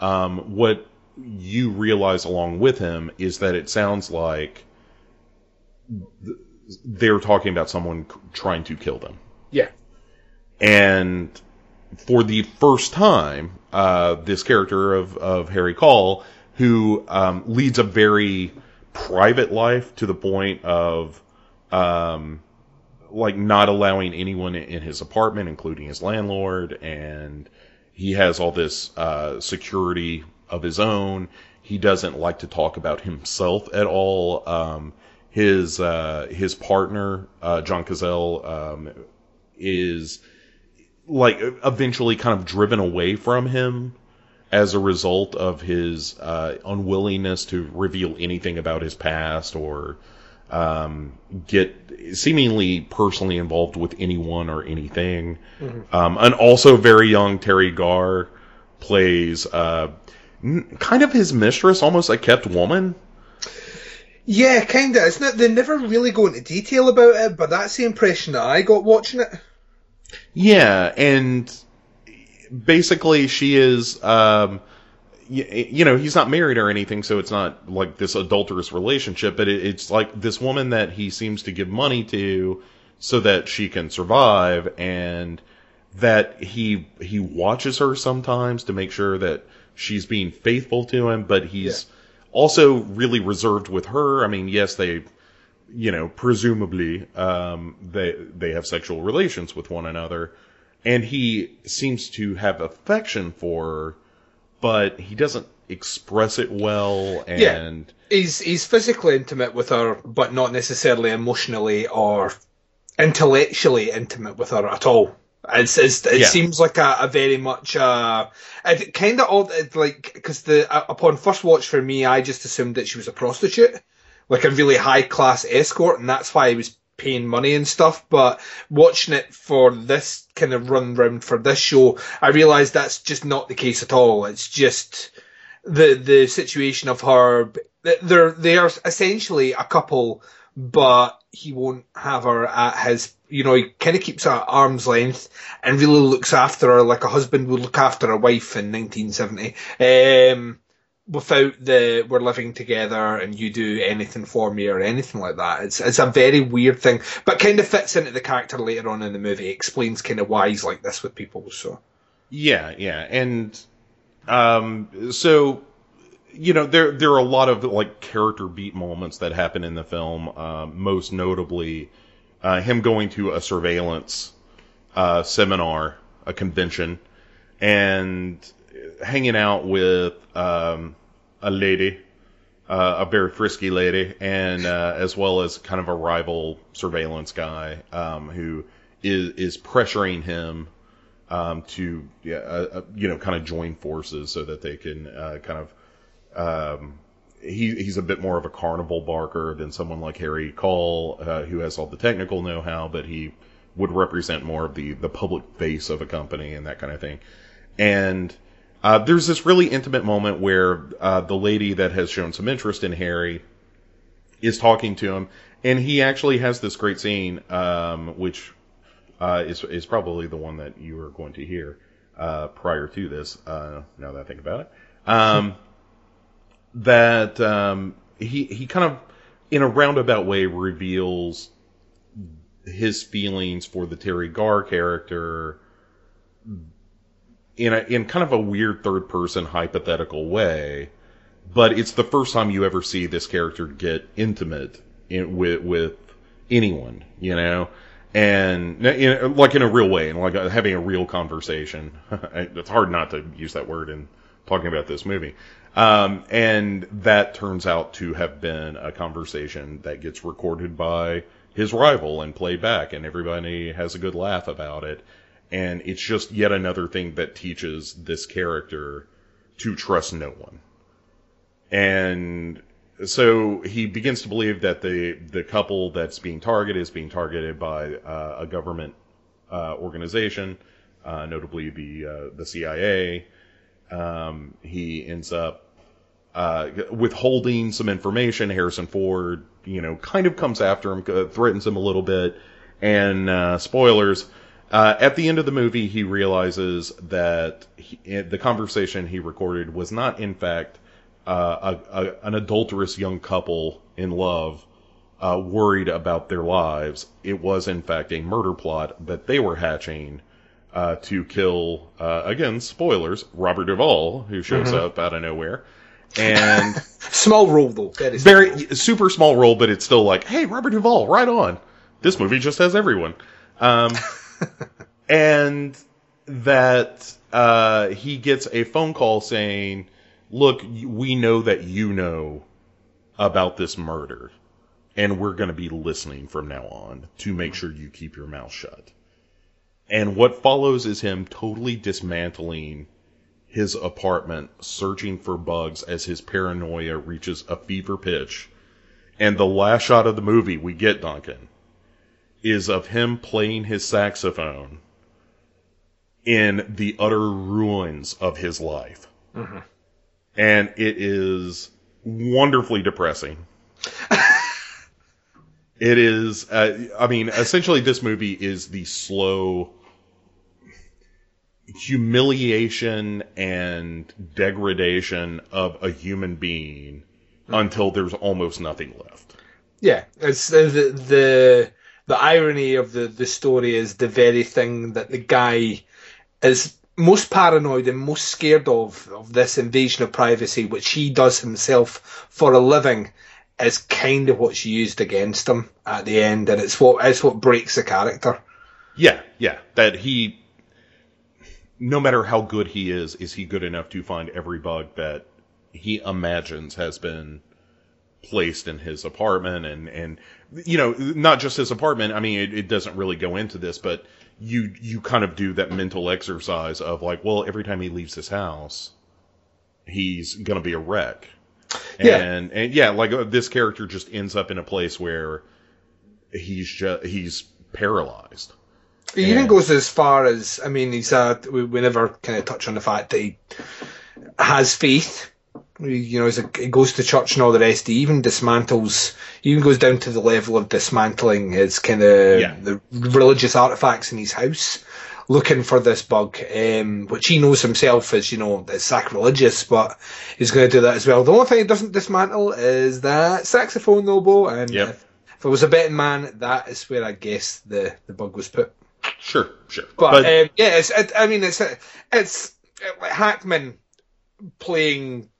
Um, what you realize along with him is that it sounds like th- they're talking about someone c- trying to kill them. Yeah. And for the first time, uh, this character of, of Harry Caul, who um, leads a very private life to the point of um, like not allowing anyone in his apartment, including his landlord, and he has all this uh, security of his own. He doesn't like to talk about himself at all. Um, his uh, his partner, uh, John Cazale, um, is like eventually kind of driven away from him as a result of his uh, unwillingness to reveal anything about his past or um, get seemingly personally involved with anyone or anything. Um, and also very young Teri Garr plays uh, n- kind of his mistress, almost a kept woman. Yeah, kinda. Isn't it? They never really go into detail about it, but that's the impression that I got watching it. Yeah, and basically she is, um, y- you know, he's not married or anything, so it's not like this adulterous relationship, but it, it's like this woman that he seems to give money to so that she can survive, and that he he watches her sometimes to make sure that she's being faithful to him, but he's also really reserved with her. I mean, yes, they you know, presumably, um, they they have sexual relations with one another, and he seems to have affection for her, but he doesn't express it well, and Yeah. He's he's physically intimate with her, but not necessarily emotionally or intellectually intimate with her at all. It's, it's, it Yeah. seems like a, a very much uh, it kind of odd, it, like because the uh, upon first watch for me, I just assumed that she was a prostitute, like a really high class escort, and that's why he was paying money and stuff. But watching it for this kind of run round for this show, I realised that's just not the case at all. It's just the the situation of her. They're they are essentially a couple, but he won't have her at his. You know, he kind of keeps her at arm's length and really looks after her like a husband would look after a wife in 1970. Um, without the we're living together and you do anything for me or anything like that. It's it's a very weird thing, but kind of fits into the character later on in the movie. Explains kind of why he's like this with people. So yeah, yeah, and um, so you know, there there are a lot of like character beat moments that happen in the film. Uh, most notably, uh, him going to a surveillance uh, seminar, a convention, and hanging out with um, a lady, uh, a very frisky lady, and uh, as well as kind of a rival surveillance guy um, who is is pressuring him um, to yeah, uh, uh, you know kind of join forces so that they can uh, kind of um, he, he's a bit more of a carnival barker than someone like Harry Caul, uh, who has all the technical know-how, but he would represent more of the the public face of a company and that kind of thing. And uh, there's this really intimate moment where uh, the lady that has shown some interest in Harry is talking to him, and he actually has this great scene, um, which uh, is is probably the one that you are going to hear uh, prior to this. Uh, now that I think about it, um, that um, he he kind of in a roundabout way reveals his feelings for the Teri Garr character in a in kind of a weird third person hypothetical way, but it's the first time you ever see this character get intimate in, with with anyone, you know, and in, like in a real way, and like having a real conversation. it's hard not to use that word in talking about this movie. Um, and that turns out to have been a conversation that gets recorded by his rival and played back, and everybody has a good laugh about it. And it's just yet another thing that teaches this character to trust no one. And so he begins to believe that the the couple that's being targeted is being targeted by uh, a government uh, organization, uh, notably the uh, the CIA. Um, he ends up uh, withholding some information. Harrison Ford, you know, kind of comes after him, uh, threatens him a little bit, and spoilers. Uh, at the end of the movie, he realizes that he, the conversation he recorded was not, in fact, uh, a, a, an adulterous young couple in love uh, worried about their lives. It was, in fact, a murder plot that they were hatching uh, to kill, uh, again, spoilers, Robert Duvall, who shows Mm-hmm. up out of nowhere. And Small role though, very very role. super small role, but it's still like, hey, Robert Duvall, right on. This movie just has everyone. Um, and that uh, he gets a phone call saying, look, we know that you know about this murder, and we're going to be listening from now on to make sure you keep your mouth shut. And what follows is him totally dismantling his apartment, searching for bugs as his paranoia reaches a fever pitch. And the last shot of the movie we get, Duncan, is of him playing his saxophone in the utter ruins of his life. Mm-hmm. And it is wonderfully depressing. it is, uh, I mean, essentially, this movie is the slow humiliation and degradation of a human being mm-hmm. until there's almost nothing left. Yeah, it's uh, the the the, the irony of the, the story is the very thing that the guy is most paranoid and most scared of of this invasion of privacy, which he does himself for a living, is kind of what's used against him at the end, and it's what it's what breaks the character. Yeah, yeah, that he, no matter how good he is, is he good enough to find every bug that he imagines has been placed in his apartment and and you know not just his apartment i mean it, it doesn't really go into this but you you kind of do that mental exercise of like well every time he leaves his house he's gonna be a wreck Yeah. and and yeah like uh, this character just ends up in a place where he's just he's paralyzed He even goes as far as I mean, he's uh, we, we never kind of touch on the fact that he has faith. You know, he's a, he goes to church and all the rest. He even dismantles. He even goes down to the level of dismantling his kind of Yeah. the religious artifacts in his house, looking for this bug, um, which he knows himself is you know is sacrilegious, but he's going to do that as well. The only thing he doesn't dismantle is that saxophone oboe, and Yep. if, if it was a betting man, that is where I guess the the bug was put. Sure, sure. But, um, yeah, it's, it, I mean, it's it's uh, like Hackman playing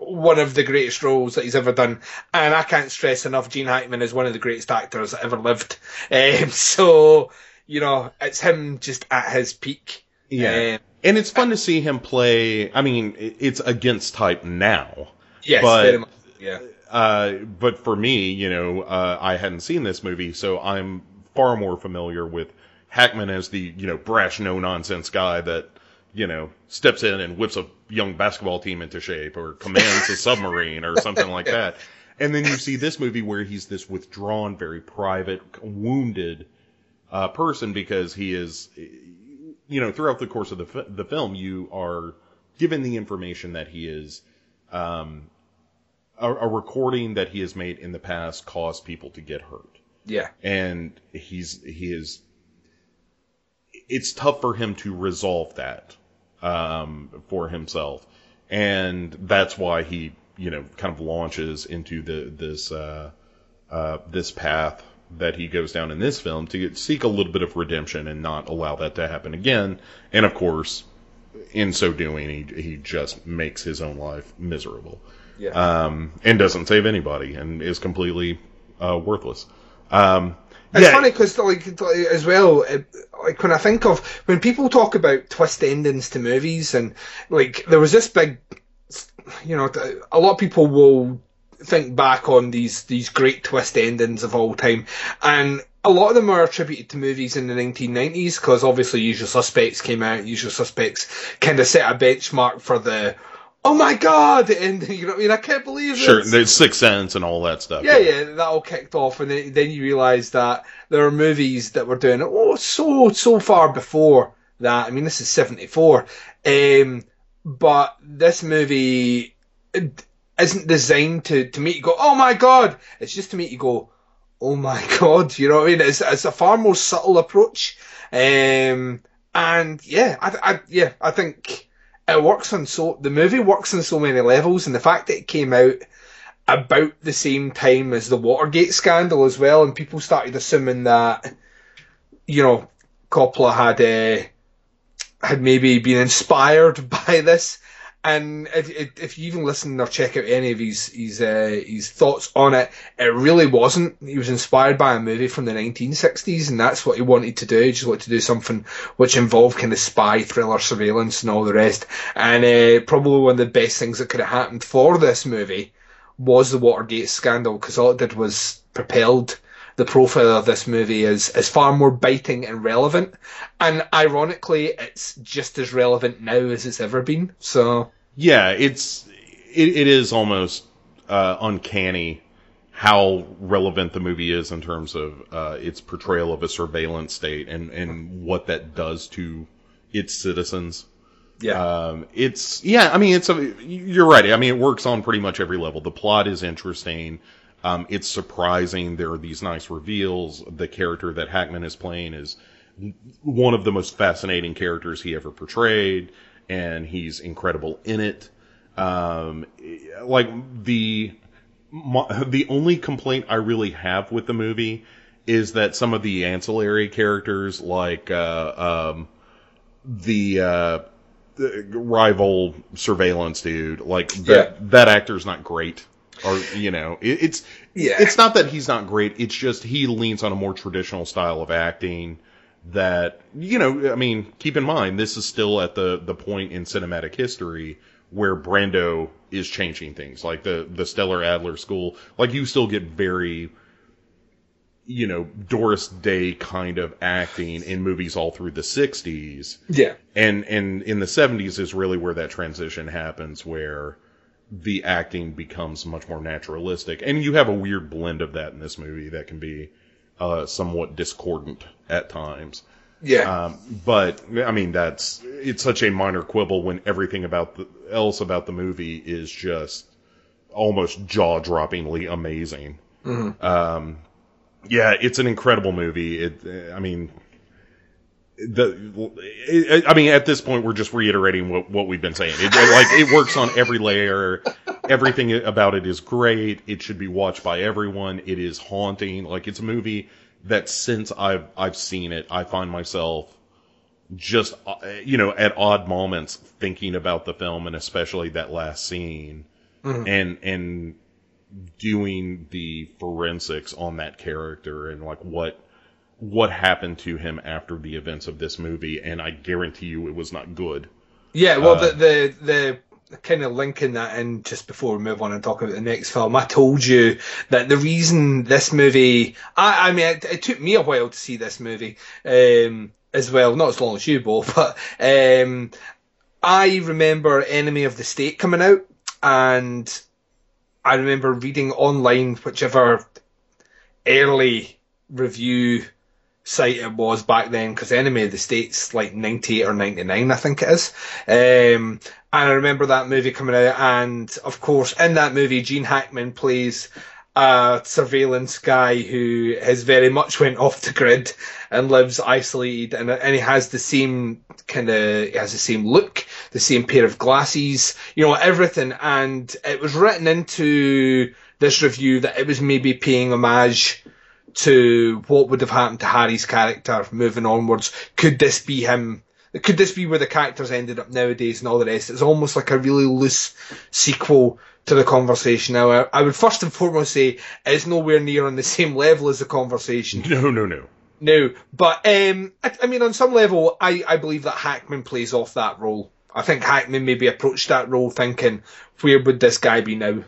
one of the greatest roles that he's ever done, and I can't stress enough, Gene Hackman is one of the greatest actors that ever lived. Um, so you know, it's him just at his peak. Yeah. Um, and it's fun to see him play. I mean, it's against type now. yes, But- very much. Yeah. Uh, but for me, you know, uh, I hadn't seen this movie, so I'm far more familiar with Hackman as the, you know, brash, no nonsense guy that, you know, steps in and whips a young basketball team into shape or commands a submarine or something like that. And then you see this movie where he's this withdrawn, very private, wounded uh, person because he is, you know, throughout the course of the fi- the film, you are given the information that he is um, a, a recording that he has made in the past caused people to get hurt, Yeah. and he's he is. It's tough for him to resolve that um, for himself, and that's why he, you know, kind of launches into the this uh, uh, this path that he goes down in this film to get, seek a little bit of redemption and not allow that to happen again. And of course, in so doing, he he just makes his own life miserable Yeah. um, and doesn't save anybody and is completely uh, worthless. Um, It's yeah, funny because, like, as well, it, like when I think of when people talk about twist endings to movies, and like there was this big, you know, a lot of people will think back on these these great twist endings of all time, and a lot of them are attributed to movies in the 1990s because obviously Usual Suspects came out. Usual Suspects kind of set a benchmark for the. Oh my god! And you know what I mean? I can't believe it. sure. this. There's Sixth Sense and all that stuff. Yeah, yeah, that all kicked off, and then, then you realise that there are movies that were doing it oh so so far before that. I mean, this is seventy four, um, but this movie isn't designed to to make you go, oh my god. It's just to make you go, oh my god. You know what I mean? It's it's a far more subtle approach, um, and yeah, I, I yeah, I think it works on so the movie works on so many levels, and the fact that it came out about the same time as the Watergate scandal as well, and people started assuming that, you know, Coppola had uh, had maybe been inspired by this. And if, if, you even listen or check out any of his his uh, his thoughts on it, it really wasn't. He was inspired by a movie from the 1960s, and that's what he wanted to do. He just wanted to do something which involved kind of spy thriller, surveillance, and all the rest. And uh, probably one of the best things that could have happened for this movie was the Watergate scandal because all it did was propelled the profile of this movie is as far more biting and relevant. And ironically, it's just as relevant now as it's ever been. So, yeah. It's it, it is almost uh, uncanny how relevant the movie is in terms of uh, its portrayal of a surveillance state and and what that does to its citizens. yeah. Um, it's yeah. I mean, it's a. You're right. I mean, it works on pretty much every level. The plot is interesting. Um, it's surprising. There are these nice reveals. The character that Hackman is playing is one of the most fascinating characters he ever portrayed, and he's incredible in it. Um, like the my, the only complaint I really have with the movie is that some of the ancillary characters, like uh, um, the uh, the rival surveillance dude, like that that actor's not great. Or you know, it, it's Yeah. it's not that he's not great. It's just he leans on a more traditional style of acting. That you know, I mean, keep in mind this is still at the the point in cinematic history where Brando is changing things, like the the Stella Adler School. Like you still get very you know, Doris Day kind of acting in movies all through the 60s yeah. and and in the 70s is really where that transition happens where the acting becomes much more naturalistic and you have a weird blend of that in this movie that can be uh, somewhat discordant at times Yeah. um, but I mean that's it's such a minor quibble when everything about the, else about the movie is just almost jaw-droppingly amazing um, yeah, it's an incredible movie. It, I mean, the, I mean, at this point, we're just reiterating what, what we've been saying. It, like, it works on every layer. Everything about it is great. It should be watched by everyone. It is haunting. Like, it's a movie that since I've, I've seen it, I find myself just uh, you know at odd moments thinking about the film and especially that last scene and and doing the forensics on that character and like what what happened to him after the events of this movie and I guarantee you it was not good. Yeah, well, Uh, the the the kind of linking that in just before we move on and talk about the next film, I told you that the reason this movie, I, I mean, it, it took me a while to see this movie um, as well, not as long as you both, but um, I remember Enemy of the State coming out, and I remember reading online whichever early review site it was back then because Enemy of the States like 98 or 99 I think it is. Um, and I remember that movie coming out and of course in that movie Gene Hackman plays a surveillance guy who has very much went off the grid and lives isolated and, and he has the same kind of has the same look the same pair of glasses you know everything. And it was written into this review that it was maybe paying homage to what would have happened to Harry's character moving onwards. Could this be him? Could this be where the characters ended up nowadays and all the rest? It's almost like a really loose sequel to the conversation. Now, I, I would first and foremost say it's nowhere near on the same level as the conversation. No, no, no. No, but um, I, I mean, on some level, I, I believe that Hackman plays off that role. I think Hackman maybe approached that role thinking, where would this guy be now?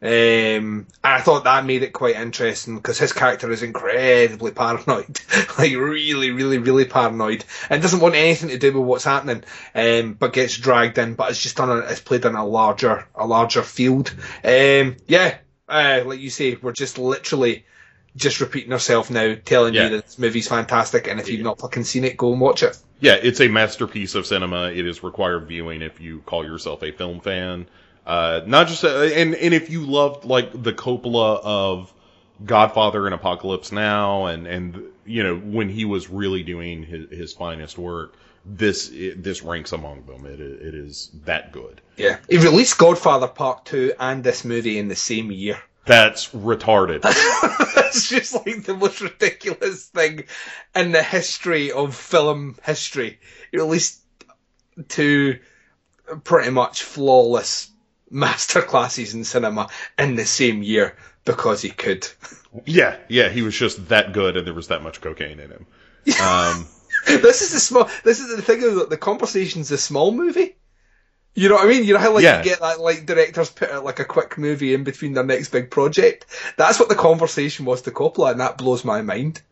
Um, and I thought that made it quite interesting because his character is incredibly paranoid, like really, really, really paranoid, and doesn't want anything to do with what's happening. Um, but gets dragged in, but it's just on a, it's played in a larger, a larger field. Um, yeah, uh, like you say, we're just literally just repeating ourselves now, telling Yeah. you that this movie's fantastic, and if you've not fucking seen it, go and watch it. Yeah, it's a masterpiece of cinema. It is required viewing if you call yourself a film fan. Uh, not just, uh, and, and if you loved like the Coppola of Godfather and Apocalypse Now and, and, you know, when he was really doing his, his finest work, this, it, this ranks among them. It, it is that good. Yeah, he released Godfather Part Two and this movie in the same year. That's retarded. That's just like the most ridiculous thing in the history of film history. He released two pretty much flawless masterclasses in cinema in the same year because he could. yeah, yeah, he was just that good and there was that much cocaine in him. Um, this is the small. This is the thing is that the conversation's a small movie. You know what I mean? You know how like Yeah. you get that like directors put out like a quick movie in between their next big project. That's what the conversation was to Coppola, and that blows my mind.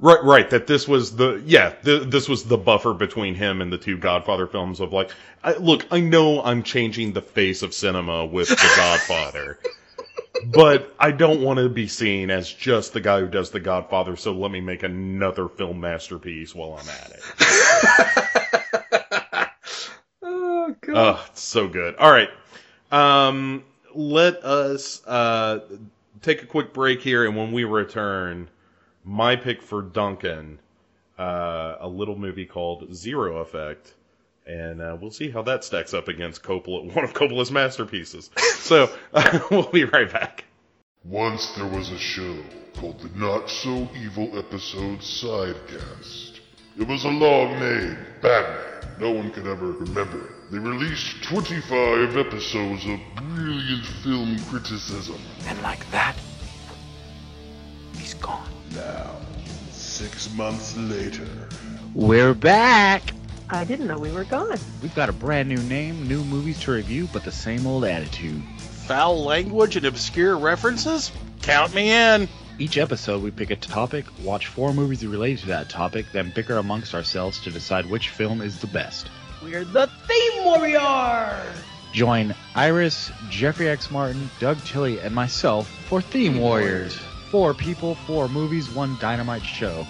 Right, right. That this was the yeah, th- this was the buffer between him and the two Godfather films of like, I, look, I know I'm changing the face of cinema with the Godfather, but I don't want to be seen as just the guy who does the Godfather. So let me make another film masterpiece while I'm at it. Oh god. Oh, it's so good. All right, um, let us uh take a quick break here, and when we return, my pick for Duncan, uh, a little movie called Zero Effect, and uh, we'll see how that stacks up against Coppola, one of Coppola's masterpieces. so we'll be right back. Once there was a show called the Not So Evil Episode Sidecast. It was a long name, Batman. No one could ever remember it. They released 25 episodes of brilliant film criticism. And like that, six months later, We're back. I didn't know we were gone. We've got a brand new name, new movies to review, but the same old attitude. Foul language and obscure references? Count me in. Each episode, we pick a topic, watch four movies related to that topic, then bicker amongst ourselves to decide which film is the best. We're the Theme Warrior! Join Iris, Jeffrey X. Martin, Doug Tilley, and myself for Theme Warriors. Four people, four movies, one dynamite show.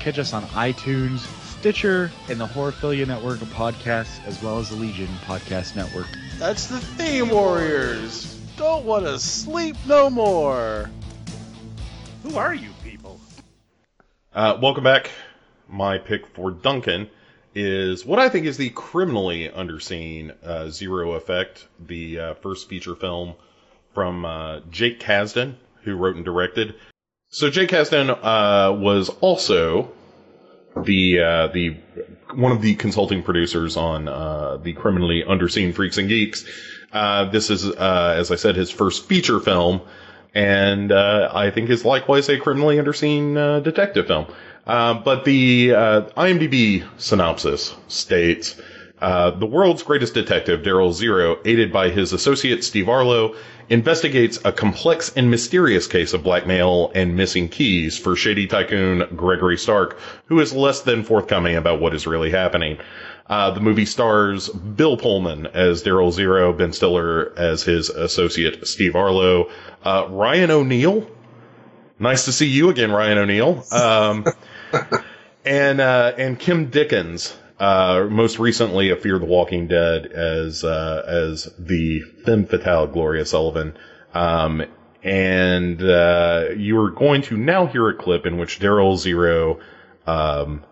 Catch us on iTunes, Stitcher, and the Horrorphilia Network of podcasts, as well as the Legion Podcast Network. That's the Theme Warriors. Don't want to sleep no more. Who are you people? Uh, welcome back. My pick for Duncan is what I think is the criminally underseen uh, Zero Effect, the uh, first feature film from uh, Jake Kasdan, who wrote and directed. So Jake Kasdan uh, was also the uh, the one of the consulting producers on uh, the criminally underseen Freaks and Geeks. Uh, this is, uh, as I said, his first feature film, and uh, I think is likewise a criminally underseen detective film. But the IMDb synopsis states. Uh, the world's greatest detective, Daryl Zero, aided by his associate Steve Arlo, investigates a complex and mysterious case of blackmail and missing keys for shady tycoon Gregory Stark, who is less than forthcoming about what is really happening. Uh, the movie stars Bill Pullman as Daryl Zero, Ben Stiller as his associate Steve Arlo, uh, Ryan O'Neal. Nice to see you again, Ryan O'Neal. Um, and uh, and Kim Dickens uh, most recently A Fear the Walking Dead as uh, as the femme fatale Gloria Sullivan. Um, and uh, you are going to now hear a clip in which Daryl Zero, um,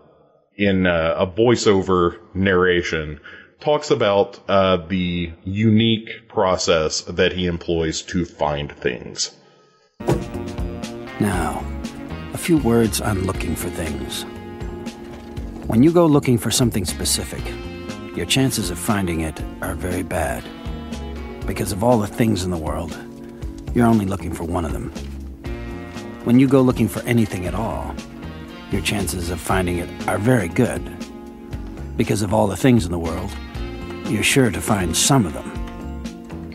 in uh, a voiceover narration, talks about uh, the unique process that he employs to find things. Now, a few words on looking for things. When you go looking for something specific, your chances of finding it are very bad. Because of all the things in the world, you're only looking for one of them. When you go looking for anything at all, your chances of finding it are very good. Because of all the things in the world, you're sure to find some of them.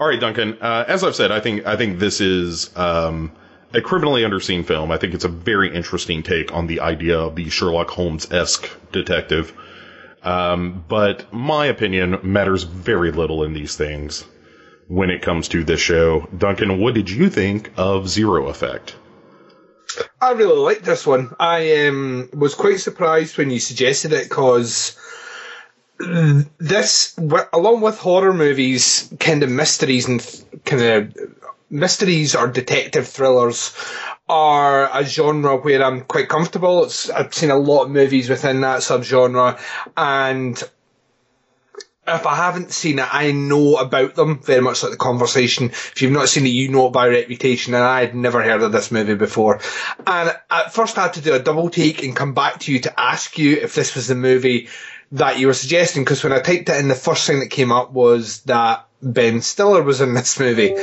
All right, Duncan. Uh, as I've said, I think I think this is um, a criminally underseen film. I think it's a very interesting take on the idea of the Sherlock Holmes esque detective. Um, but my opinion matters very little in these things when it comes to this show. Duncan, what did you think of Zero Effect? I really liked this one. I um, was quite surprised when you suggested it because this, along with horror movies, kind of mysteries and kind of mysteries or detective thrillers are a genre where I'm quite comfortable. It's, I've seen a lot of movies within that subgenre, and if I haven't seen it, I know about them very much like the conversation. If you've not seen it, you know it by reputation, and I had never heard of this movie before. And at first, I had to do a double take and come back to you to ask you if this was the movie that you were suggesting, because when I typed it in, the first thing that came up was that Ben Stiller was in this movie.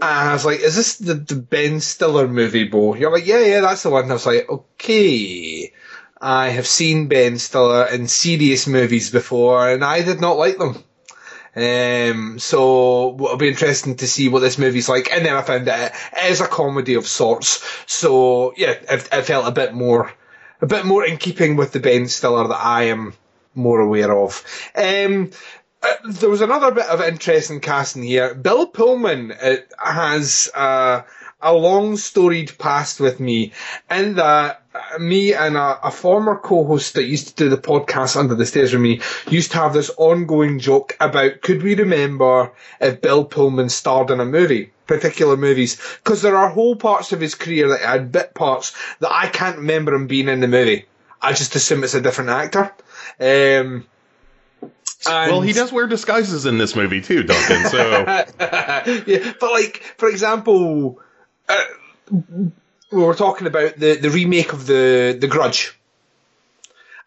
And I was like, is this the, the Ben Stiller movie, Bo? You're like, yeah, yeah, that's the one. And I was like, okay. I have seen Ben Stiller in serious movies before, and I did not like them. Um, so it'll be interesting to see what this movie's like. And then I found that it is a comedy of sorts. So yeah, it, it felt a bit more, a bit more in keeping with the Ben Stiller that I am more aware of. Um, uh, there was another bit of interesting casting here. Bill Pullman uh, has uh, a long storied past with me in that uh, me and a, a, former co-host that used to do the podcast under the stairs with me used to have this ongoing joke about could we remember if Bill Pullman starred in a movie, particular movies, because there are whole parts of his career that had bit parts that I can't remember him being in the movie. I just assume it's a different actor. Um, and well, he does wear disguises in this movie too, Duncan. So, yeah, but like for example, uh, we were talking about the the remake of the the Grudge,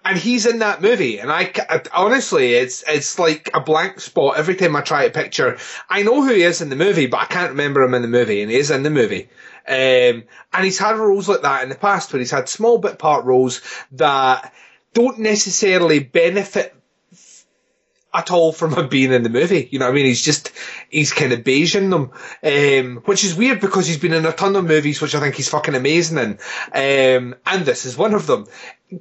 and he's in that movie. And I, honestly, it's it's like a blank spot every time I try to picture. I know who he is in the movie, but I can't remember him in the movie, and he is in the movie. Um, and he's had roles like that in the past, where he's had small bit part roles that don't necessarily benefit at all from him being in the movie. You know what I mean? He's just, he's kind of beiging them, um, which is weird because he's been in a ton of movies, which I think he's fucking amazing in. Um, and this is one of them.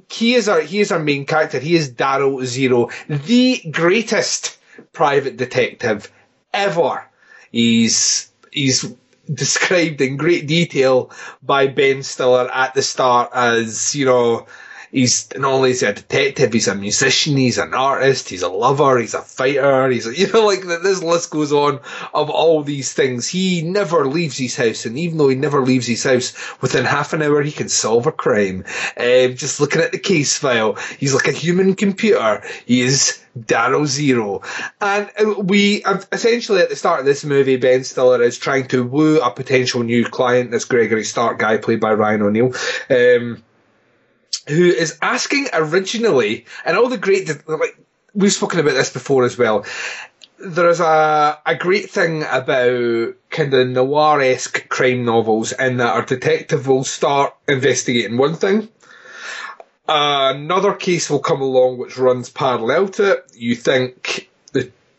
He is our, he is our main character. He is Daryl Zero, the greatest private detective ever. He's, he's described in great detail by Ben Stiller at the start as, you know, he's not only is he a detective, he's a musician, he's an artist, he's a lover, he's a fighter, he's a, you know, like this list goes on of all these things. He never leaves his house, and even though he never leaves his house, within half an hour he can solve a crime. Um, just looking at the case file, he's like a human computer. He is Daryl Zero. And uh, we, essentially at the start of this movie, Ben Stiller is trying to woo a potential new client, this Gregory Stark guy played by Ryan O'Neal. Um, who is asking originally, and all the great, like, we've spoken about this before as well. There's a, a great thing about kind of noir-esque crime novels in that our detective will start investigating one thing. Another case will come along which runs parallel to it. You think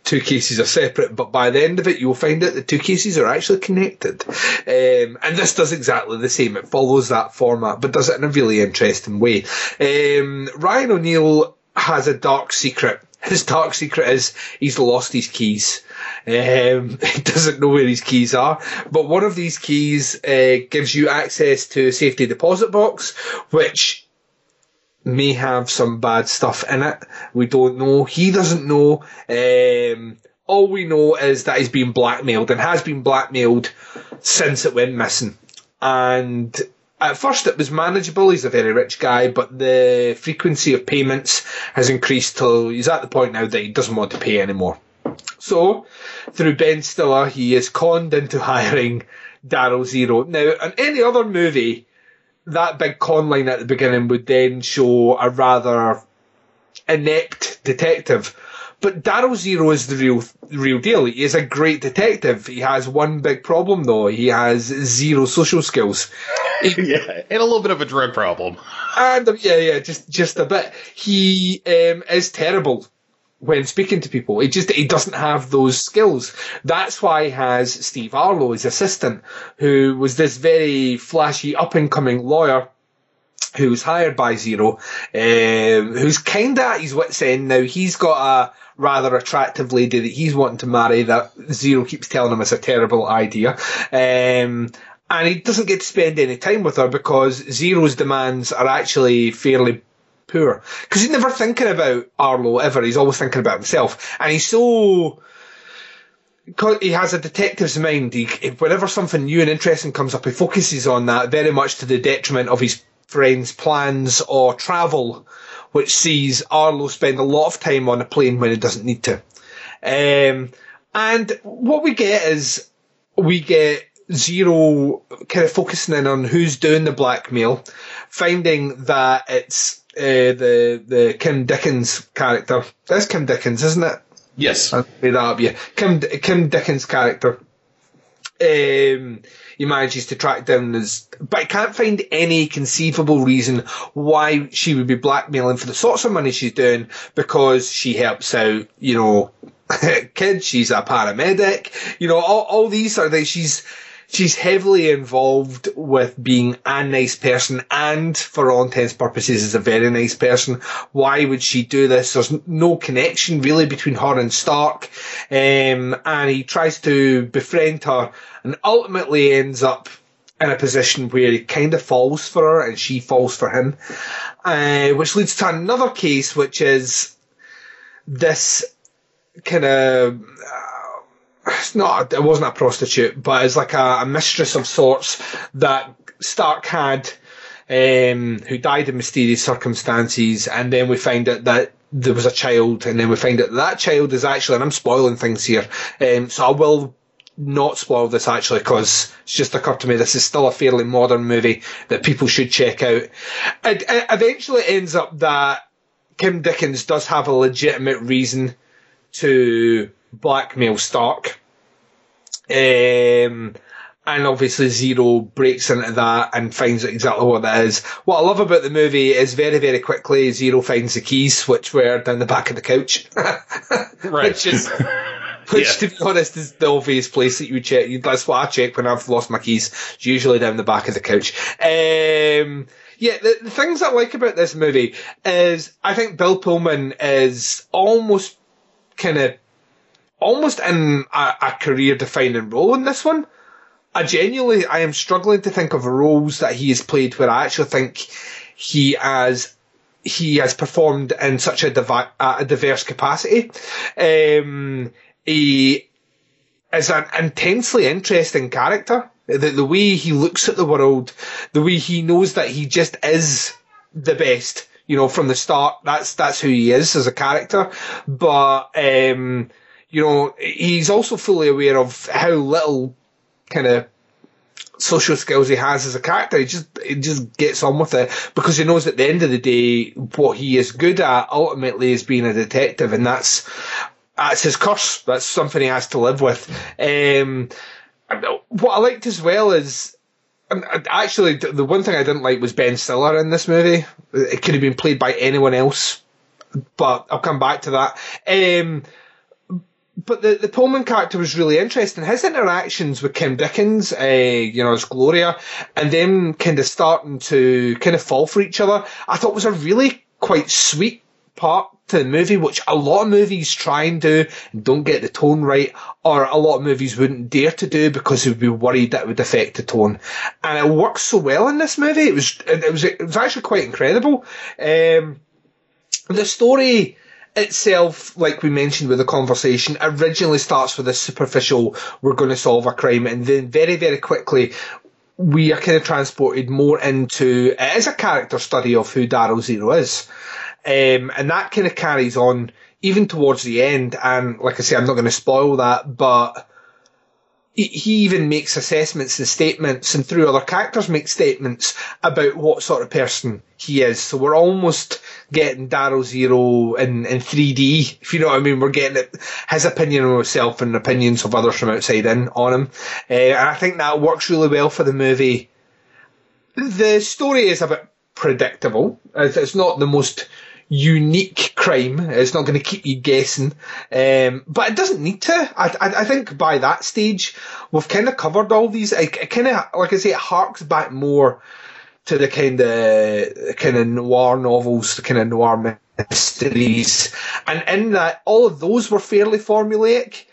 two cases are separate, but by the end of it, you'll find out the two cases are actually connected. Um, and this does exactly the same. It follows that format, but does it in a really interesting way. Um, Ryan O'Neal has a dark secret. His dark secret is he's lost his keys. Um, he doesn't know where his keys are, but one of these keys uh, gives you access to a safety deposit box, which may have some bad stuff in it. We don't know. He doesn't know. Um, all we know is that he's been blackmailed and has been blackmailed since it went missing. And at first it was manageable. He's a very rich guy, but the frequency of payments has increased till he's at the point now that he doesn't want to pay anymore. So, through Ben Stiller, he is conned into hiring Daryl Zero. Now, in any other movie, that big con line at the beginning would then show a rather inept detective. But Daryl Zero is the real real deal. He is a great detective. He has one big problem though. He has zero social skills. yeah, and a little bit of a drug problem. And yeah, yeah, just just a bit. He um, is terrible when speaking to people. He just he doesn't have those skills. That's why he has Steve Arlo, his assistant, who was this very flashy up and coming lawyer who was hired by Zero, um, who's kind of at his wits end now. He's got a rather attractive lady that he's wanting to marry that Zero keeps telling him is a terrible idea. Um, and he doesn't get to spend any time with her because Zero's demands are actually fairly poor. Because he's never thinking about Arlo ever. He's always thinking about himself. And he's so he has a detective's mind. He, whenever something new and interesting comes up, he focuses on that very much to the detriment of his friends' plans or travel, which sees Arlo spend a lot of time on a plane when he doesn't need to. Um, and what we get is we get Zero kind of focusing in on who's doing the blackmail, finding that it's uh, the the Kim Dickens character. That's Kim Dickens, isn't it? Yes. I'll that up, yeah. Kim Kim Dickens character. Um, he manages to track down this, but I can't find any conceivable reason why she would be blackmailing for the sorts of money she's doing because she helps out, you know, kids. She's a paramedic. You know, all, all these are things. She's she's heavily involved with being a nice person and for all intents and purposes is a very nice person. Why would she do this? There's no connection really between her and Stark. Um, and he tries to befriend her and ultimately ends up in a position where he kind of falls for her and she falls for him. Uh, which leads to another case, which is this kind of it's not it wasn't a prostitute, but it's like a, a mistress of sorts that Stark had, um, who died in mysterious circumstances, and then we find out that there was a child, and then we find out that, that child is actually, and I'm spoiling things here, um, so I will not spoil this actually because it's just occurred to me this is still a fairly modern movie that people should check out. It, it eventually ends up that Kim Dickens does have a legitimate reason to blackmail Stark. Um, and obviously Zero breaks into that and finds out exactly what that is. What I love about the movie is very, very quickly Zero finds the keys, which were down the back of the couch. right. which is, which Yeah. to be honest is the obvious place that you check. That's what I check when I've lost my keys. It's usually down the back of the couch. Um, yeah, the, the things I like about this movie is I think Bill Pullman is almost kind of almost in a, a career defining role in this one. I genuinely, I am struggling to think of roles that he has played where I actually think he has he has performed in such a, divi- a diverse capacity. Um, he is an intensely interesting character. The, the way he looks at the world, the way he knows that he just is the best. You know, from the start, that's that's who he is as a character. But um, you know, he's also fully aware of how little kind of social skills he has as a character. He just he just gets on with it because he knows at the end of the day what he is good at ultimately is being a detective, and that's that's his curse. That's something he has to live with. Um, what I liked as well is. Actually, the one thing I didn't like was Ben Stiller in this movie. It could have been played by anyone else, but I'll come back to that. Um, but the, the Pullman character was really interesting. His interactions with Kim Dickens, uh, you know, as Gloria, and them kind of starting to kind of fall for each other, I thought was a really quite sweet part to the movie, which a lot of movies try and do and don't get the tone right, or a lot of movies wouldn't dare to do because they would be worried that would affect the tone. And it works so well in this movie. It was it was it was actually quite incredible. Um, the story itself, like we mentioned with the conversation, originally starts with a superficial, we're going to solve a crime, and then very, very quickly, we are kind of transported more into, it is a character study of who Daryl Zero is. Um, and that kind of carries on even towards the end. And like I say, I'm not going to spoil that, but he even makes assessments and statements and through other characters make statements about what sort of person he is. So we're almost getting Daryl Zero in, in 3D, if you know what I mean. We're getting his opinion on himself and opinions of others from outside in on him. Uh, and I think that works really well for the movie. The story is a bit predictable. It's not the most unique crime. It's not going to keep you guessing, um, but it doesn't need to. I, I, I, think by that stage we've kind of covered all these. It kind of, like I say, it harks back more to the kind of kind of noir novels, the kind of noir mysteries, and in that all of those were fairly formulaic.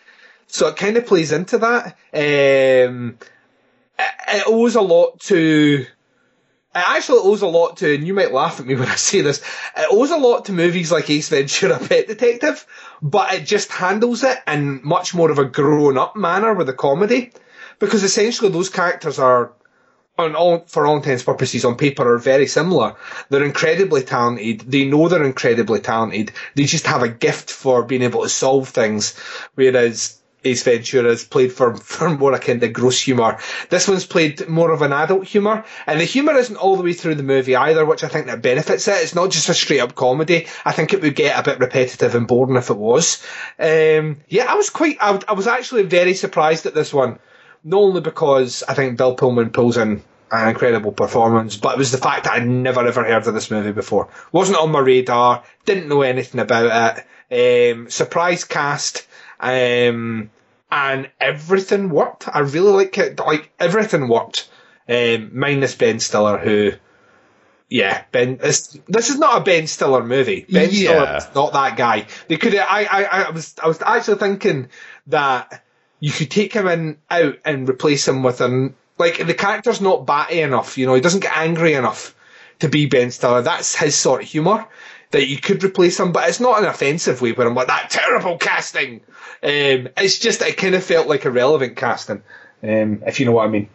So it kind of plays into that. Um, it, it owes a lot to it actually owes a lot to, and you might laugh at me when I say this, it owes a lot to movies like Ace Ventura A Pet Detective, but it just handles it in much more of a grown up manner with a comedy. Because essentially those characters are, on all, for all intents and purposes, on paper are very similar. They're incredibly talented. They know they're incredibly talented. They just have a gift for being able to solve things. Whereas Ace Ventura is played for, for more akin to gross humour. This one's played more of an adult humour, and the humour isn't all the way through the movie either, which I think that benefits it. It's not just a straight up comedy. I think it would get a bit repetitive and boring if it was. Um, yeah, I was quite, I, I was actually very surprised at this one. Not only because I think Bill Pullman pulls in an incredible performance, but it was the fact that I'd never ever heard of this movie before. Wasn't on my radar, didn't know anything about it. Um, surprise cast um, and everything worked. I really like it. Like everything worked, um, minus Ben Stiller, who, yeah, Ben. This, this is not a Ben Stiller movie. Ben Yeah. Stiller's not that guy. They could. I, I, I was, I was actually thinking that you could take him in out and replace him with an like the character's not batty enough. You know, he doesn't get angry enough to be Ben Stiller. That's his sort of humour that you could replace him, but it's not an offensive way where I'm like that terrible casting. Um, it's just it kind of felt like a relevant casting, um, if you know what I mean.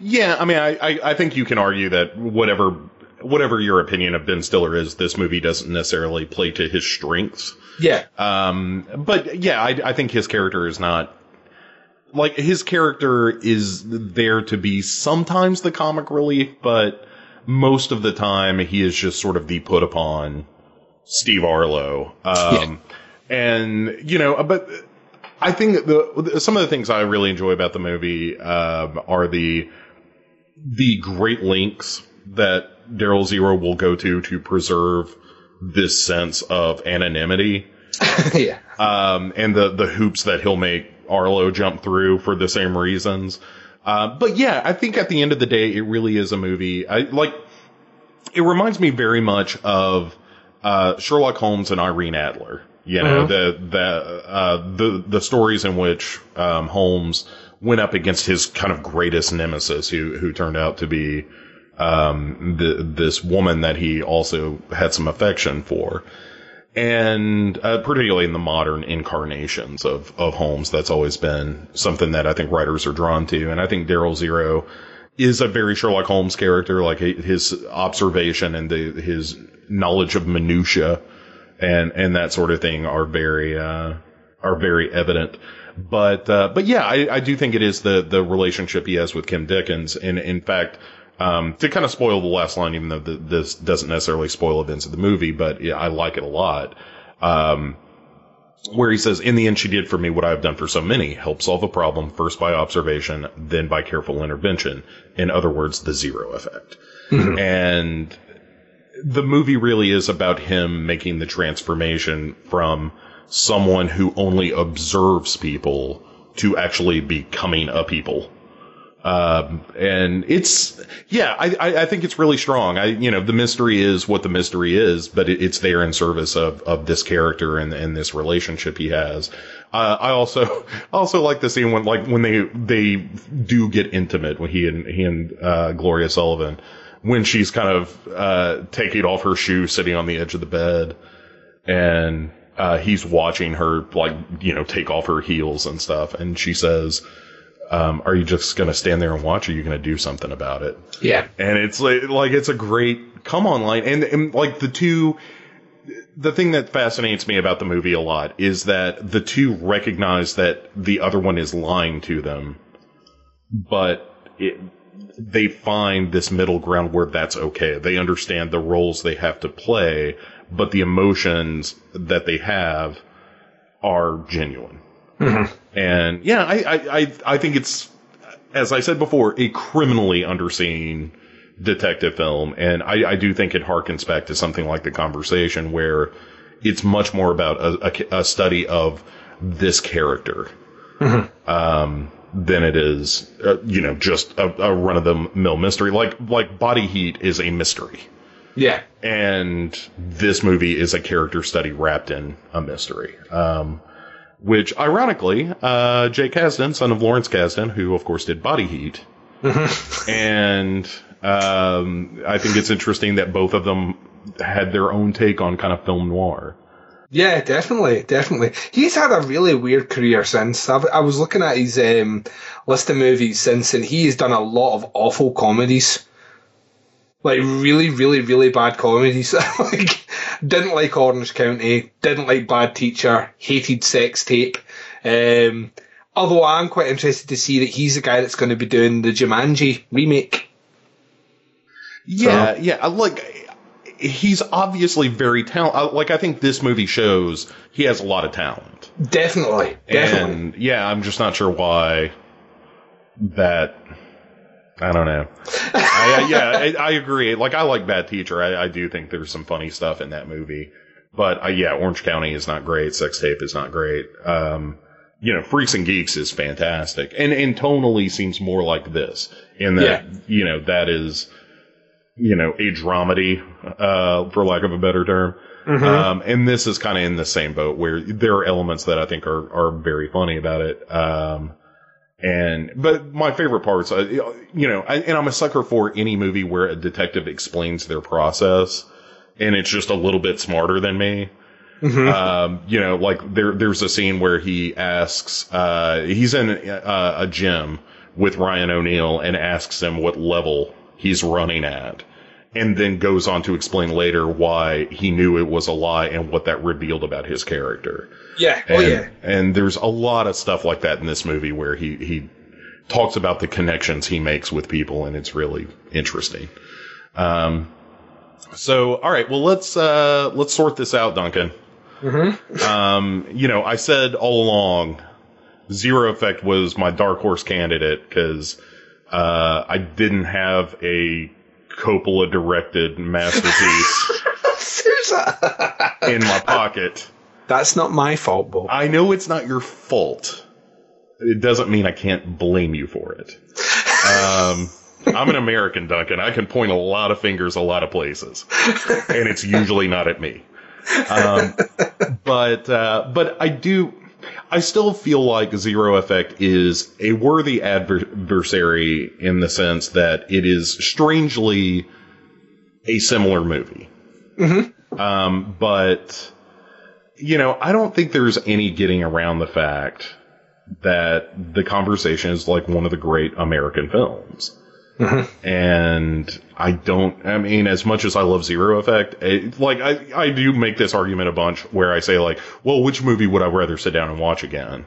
Yeah, I mean, I, I, I think you can argue that whatever whatever your opinion of Ben Stiller is, this movie doesn't necessarily play to his strengths. Yeah. Um, but yeah, I, I think his character is not like his character is there to be sometimes the comic relief, but most of the time he is just sort of the put upon Steve Arlo. Um, and you know, but I think the some of the things I really enjoy about the movie um, are the the great lengths that Daryl Zero will go to to preserve this sense of anonymity. yeah. Um, and the the hoops that he'll make Arlo jump through for the same reasons. Uh, but yeah, I think at the end of the day, it really is a movie. I like. It reminds me very much of uh, Sherlock Holmes and Irene Adler. You know Mhm. the the uh, the the stories in which um, Holmes went up against his kind of greatest nemesis, who who turned out to be um, the, this woman that he also had some affection for. And uh, particularly in the modern incarnations of, of Holmes, that's always been something that I think writers are drawn to. And I think Daryl Zero is a very Sherlock Holmes character, like his observation and the, his knowledge of minutia and, and that sort of thing are very, uh, are very evident. But uh, but yeah, I, I do think it is the the relationship he has with Kim Dickens, and in fact, um, to kind of spoil the last line, even though the, this doesn't necessarily spoil events of the movie, but yeah, I like it a lot. Um, where he says, "In the end, she did for me what I have done for so many: help solve a problem first by observation, then by careful intervention. In other words, the zero effect." Mm-hmm. And the movie really is about him making the transformation from someone who only observes people to actually becoming a people. Um, and it's, yeah, I, I, think it's really strong. I, you know, the mystery is what the mystery is, but it, it's there in service of, of this character and, and this relationship he has. Uh, I also, also like the scene when, like, when they, they do get intimate when he and, he and, uh, Gloria Sullivan, when she's kind of, uh, taking off her shoe sitting on the edge of the bed and, uh, he's watching her, like, you know, take off her heels and stuff. And she says, um, are you just going to stand there and watch or are you going to do something about it? Yeah. And it's like, like it's a great come on line. And, and like the two, the thing that fascinates me about the movie a lot is that the two recognize that the other one is lying to them, but it, they find this middle ground where that's okay. They understand the roles they have to play, but the emotions that they have are genuine. And yeah, I, I, I, I think it's, as I said before, a criminally underseen detective film. And I, I do think it harkens back to something like The Conversation where it's much more about a, a, a study of this character. Um, than it is, uh, you know, just a, a run of the mill mystery. Like, like Body Heat is a mystery. Yeah. And this movie is a character study wrapped in a mystery. Um, which ironically, uh, Jake Kasdan, son of Lawrence Kasdan, who of course did Body Heat, and um, I think it's interesting that both of them had their own take on kind of film noir. Yeah, definitely, definitely. He's had a really weird career since. I've, I was looking at his um, list of movies since, and he has done a lot of awful comedies. Like really, really, really bad comedies. like, didn't like Orange County, didn't like Bad Teacher, hated Sex Tape. Um, although I'm quite interested to see that he's the guy that's going to be doing the Jumanji remake. Yeah, yeah. Like, he's obviously very talented. Like, I think this movie shows he has a lot of talent. Definitely, definitely. And yeah, I'm just not sure why that. I don't know. I, yeah, I, I agree. Like, I like Bad Teacher. I, I do think there's some funny stuff in that movie. But uh, yeah, Orange County is not great. Sex Tape is not great. Um, you know, Freaks and Geeks is fantastic, and and tonally seems more like this. In that, you know, that is, you know, a dramedy, uh, for lack of a better term. Mhm. Um, and this is kind of in the same boat where there are elements that I think are, are very funny about it. Um, and, but my favorite parts, uh, you know, I, and I'm a sucker for any movie where a detective explains their process and it's just a little bit smarter than me. Um, you know, like there, there's a scene where he asks, uh, he's in a, a gym with Ryan O'Neal and asks him what level he's running at. And then goes on to explain later why he knew it was a lie and what that revealed about his character. Yeah, And, oh yeah. and there's a lot of stuff like that in this movie where he, he talks about the connections he makes with people and it's really interesting. Um, so, all right, well, let's, uh, let's sort this out, Duncan. Mm-hmm. Um, you know, I said all along, Zero Effect was my dark horse candidate because, uh, I didn't have a Coppola directed masterpiece in my pocket. That's not my fault, Bob. I know it's not your fault. It doesn't mean I can't blame you for it. Um, I'm an American, Duncan. I can point a lot of fingers a lot of places, and it's usually not at me. Um, but uh, but I do. I still feel like Zero Effect is a worthy adversary in the sense that it is strangely a similar movie. Um, but you know, I don't think there's any getting around the fact that the conversation is like one of the great American films. Mm-hmm. And I don't, I mean, as much as I love Zero Effect, it, like, I, I do make this argument a bunch where I say, like, well, which movie would I rather sit down and watch again?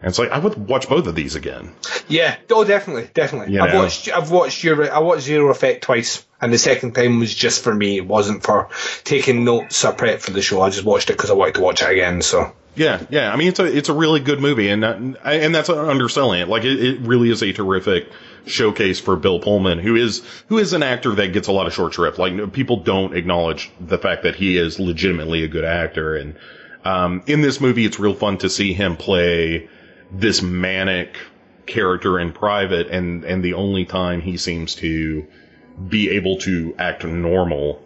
And it's like I would watch both of these again. Yeah, oh, definitely, definitely. You I've know. watched, I've watched your, I watched Zero Effect twice, and the second time was just for me. It wasn't for taking notes or prep for the show. I just watched it because I wanted to watch it again. So Yeah, yeah. I mean, it's a it's a really good movie, and that, and that's underselling it. Like, it, it really is a terrific showcase for Bill Pullman, who is who is an actor that gets a lot of short shrift. Like, people don't acknowledge the fact that he is legitimately a good actor, and um, in this movie, it's real fun to see him play this manic character in private, and and the only time he seems to be able to act normal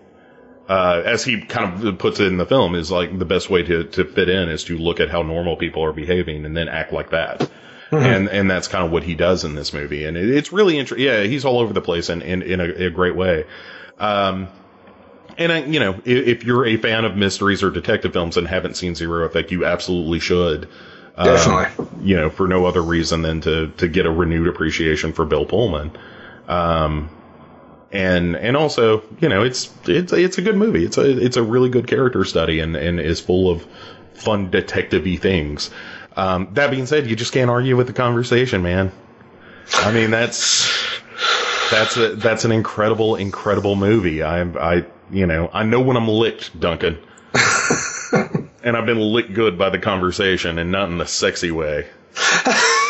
uh, as he kind of puts it in the film, is like the best way to, to fit in is to look at how normal people are behaving and then act like that. And and that's kind of what he does in this movie, and it, it's really interesting. Yeah, he's all over the place and in, in, a, a great way. Um, and I, you know, if, if you're a fan of mysteries or detective films and haven't seen Zero Effect, you absolutely should. Um, Definitely. you know, for no other reason than to to get a renewed appreciation for Bill Pullman. Um, and and also you know it's it's it's a good movie. It's a it's a really good character study and and is full of fun detective-y things. Um, that being said, you just can't argue with the conversation, man. I mean that's that's a that's an incredible incredible movie. I I you know I know when I'm licked, Duncan. and I've been licked good by the conversation and not in the sexy way.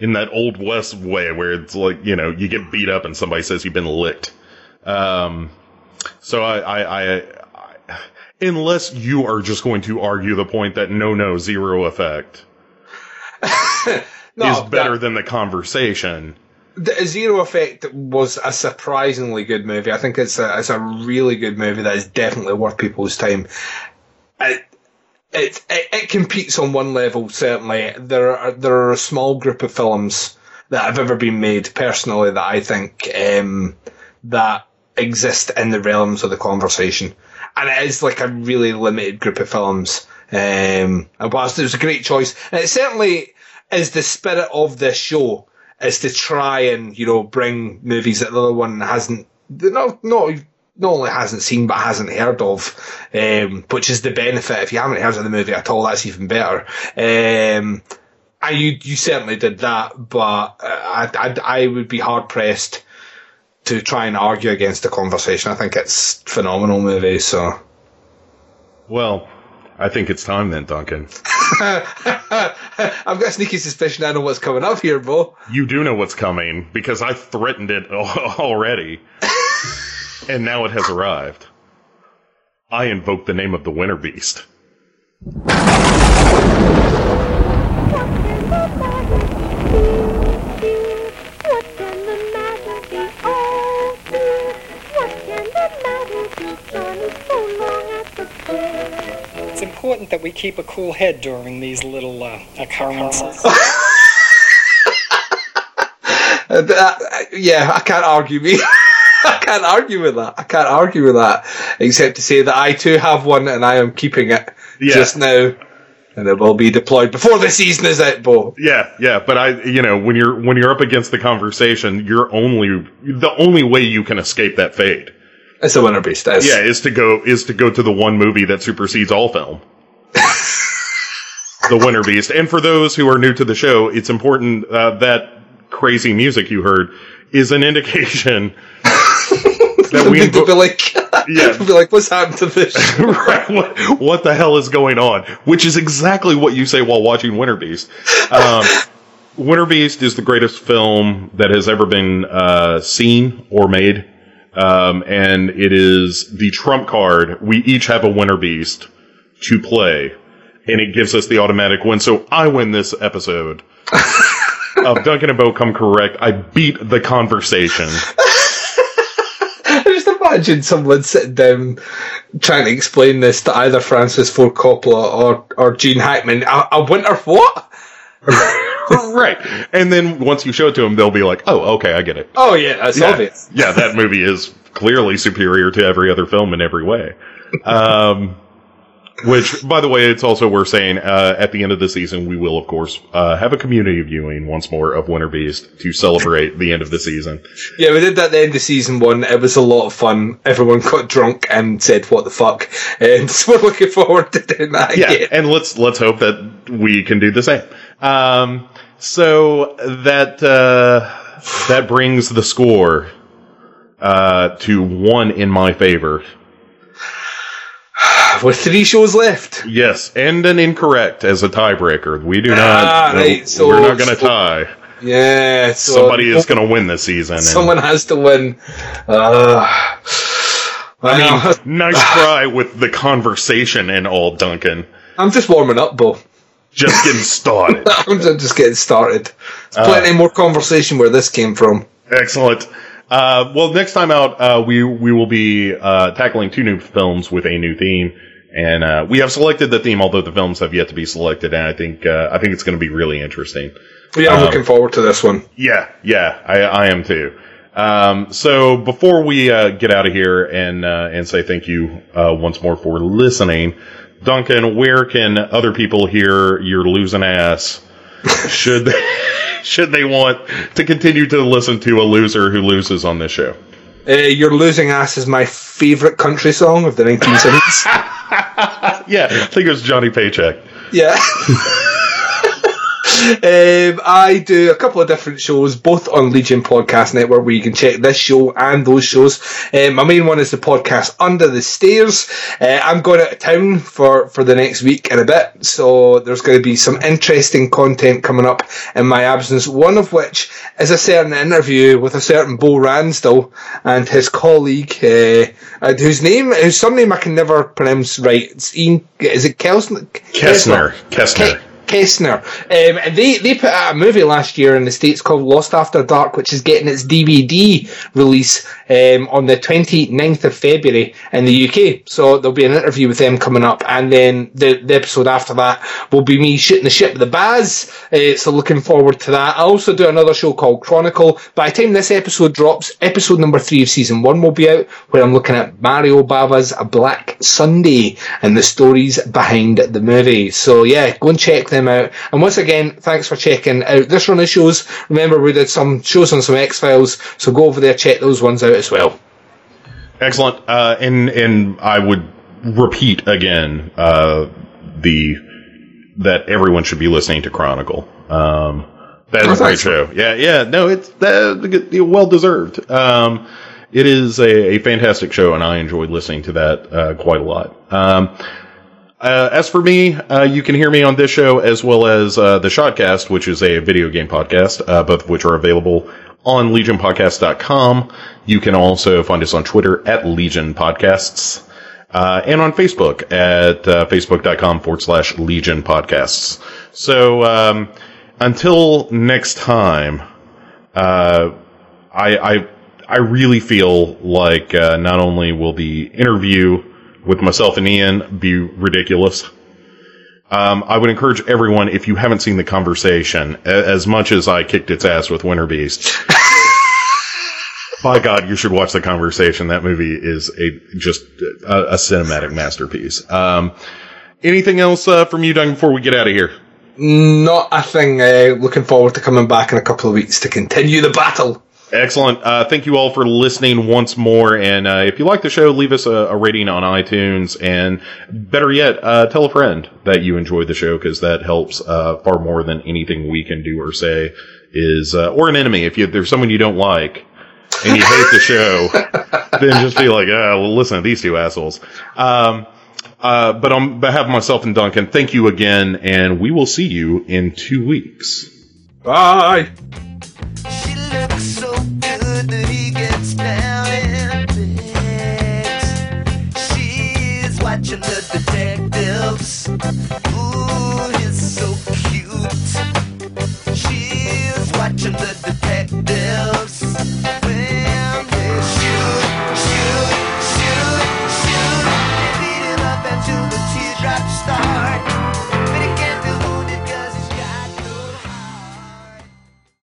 in that old west way where it's like you know you get beat up and somebody says you've been licked um so I, I i i unless you are just going to argue the point that no no zero effect No, is better that- than the conversation The Zero Effect was a surprisingly good movie. I think it's a it's a really good movie that is definitely worth people's time. It it it, it competes on one level certainly. There are there are a small group of films that have ever been made personally that I think um, that exist in the realms of the conversation, and it is like a really limited group of films. Um, and whilst it was a great choice, and it certainly is the spirit of this show is to try and you know bring movies that the other one hasn't not not not only hasn't seen but hasn't heard of, um, which is the benefit. If you haven't heard of the movie at all, that's even better. Um, and you you certainly did that, but uh, I I, I would be hard pressed to try and argue against the conversation. I think it's a phenomenal movie. So well i think it's time then duncan I've got a sneaky suspicion I know what's coming up here, Bo. you do know what's coming because i threatened it already and now it has arrived i invoke the name of the winter beast It's important that we keep a cool head during these little uh, occurrences. Uh, that- yeah, I can't argue me. I can't argue with that. I can't argue with that, except to say that I too have one and I am keeping it Yeah. just now, and it will be deployed before the season is out, Bo. Yeah, yeah, but I, you know, when you're when you're up against the conversation, you're only the only way you can escape that fate. It's a winter beast. Yeah, is to go is to go to the one movie that supersedes all film. the Winter Beast. And for those who are new to the show, it's important uh, that crazy music you heard is an indication that we People invo- be like, Yeah. be like, what's happened to this? right, what, what the hell is going on? Which is exactly what you say while watching Winter Beast. Um, Winter Beast is the greatest film that has ever been uh, seen or made. Um, and it is the trump card. We each have a Winter Beast to play, and it gives us the automatic win. So I win this episode of Duncan and Bo come correct. I beat the conversation. Imagine someone sitting down trying to explain this to either Francis Ford Coppola or, or Gene Hackman. A, a winter what? right. And then once you show it to them, they'll be like, oh, okay, I get it. Oh yeah, that's yeah, obvious. yeah, that movie is clearly superior to every other film in every way. Um, Which, by the way, it's also worth saying, uh, at the end of the season, we will, of course, uh, have a community viewing once more of Winter Beast to celebrate the end of the season. Yeah, we did that at the end of season one. It was a lot of fun. Everyone got drunk and said, "What the fuck?" And so we're looking forward to doing that Yeah, again. and let's let's hope that we can do the same. Um, so that uh, that brings the score uh, to one in my favor. With three shows left. Yes, and an incorrect as a tiebreaker. We do not. Ah, right, so- we're not going to so- tie. Yeah, so Somebody is going to win this season. and- Someone has to win. Uh, I mean, nice try with the conversation and all, Duncan. I'm just warming up, Bo. Just getting started. I'm just getting started. There's plenty more conversation where this came from. Excellent. Uh, well, next time out, uh, we we will be uh, tackling two new films with a new theme, and uh, we have selected the theme, although the films have yet to be selected. And I think uh, I think it's going to be really interesting. Yeah, I'm Um, looking forward to this one. Yeah, yeah, I, I am too. Um, so before we uh, get out of here and uh, and say thank you uh, once more for listening, Duncan, where can other people hear your losing ass? Should they, should they want to continue to listen to a loser who loses on this show? Uh, Your Losing Ass is my favourite country song of the 1970s. Yeah, I think it was Johnny Paycheck. yeah. Um, I do a couple of different shows, both on Legion Podcast Network, where you can check this show and those shows. Um, my main one is the podcast Under the Stairs. Uh, I'm going out of town for, for the next week and a bit, so there's going to be some interesting content coming up in my absence. One of which is a certain interview with a certain Bo Ransdell and his colleague, uh, whose name, whose surname I can never pronounce right. It's Ian, is it Kelsner? Kessner. Kessner. Kessner. Um, and they, they put out a movie last year in the States called Lost After Dark, which is getting its DVD release um, on the 29th of February in the UK. So there'll be an interview with them coming up. And then the, the episode after that will be me shooting the ship with the Baz. Uh, so looking forward to that. I also do another show called Chronicle. By the time this episode drops, episode number three of season one will be out, where I'm looking at Mario Bava's Black Sunday and the stories behind the movie. So yeah, go and check them out. And once again, thanks for checking out this run of shows. Remember, we did some shows on some X Files, so go over there, check those ones out as well. Excellent. Uh, and and I would repeat again uh, the that everyone should be listening to Chronicle. Um, that is Oh, a great show. Yeah, yeah. No, it's uh, well deserved. Um, it is a, a fantastic show, and I enjoyed listening to that uh, quite a lot. Um, uh, as for me, uh, you can hear me on this show as well as uh, the Shotcast, which is a video game podcast, uh, both of which are available on legionpodcast.com. You can also find us on Twitter at Legion Podcasts. Uh, and on Facebook at uh, facebook.com forward slash Legion Podcasts. So um, until next time, I, I I really feel like not only will the interview with myself and Ian be ridiculous. Um, I would encourage everyone, if you haven't seen the conversation, as much as I kicked its ass with Winter Beast, by God, you should watch the conversation. That movie is a just a, a cinematic masterpiece. Um, anything else uh, from you, Doug, before we get out of here? Not a thing. Uh, looking forward to coming back in a couple of weeks to continue the battle. Excellent. Uh, thank you all for listening once more. And uh, if you like the show, leave us a, a rating on iTunes. And better yet, uh, tell a friend that you enjoyed the show because that helps uh, far more than anything we can do or say. Is uh, or an enemy if you, if there's someone you don't like and you hate the show, then just be like, ah, well, listen to these two assholes. Um, uh, but on behalf of myself and Duncan, thank you again, and we will see you in two weeks. Bye. Deus.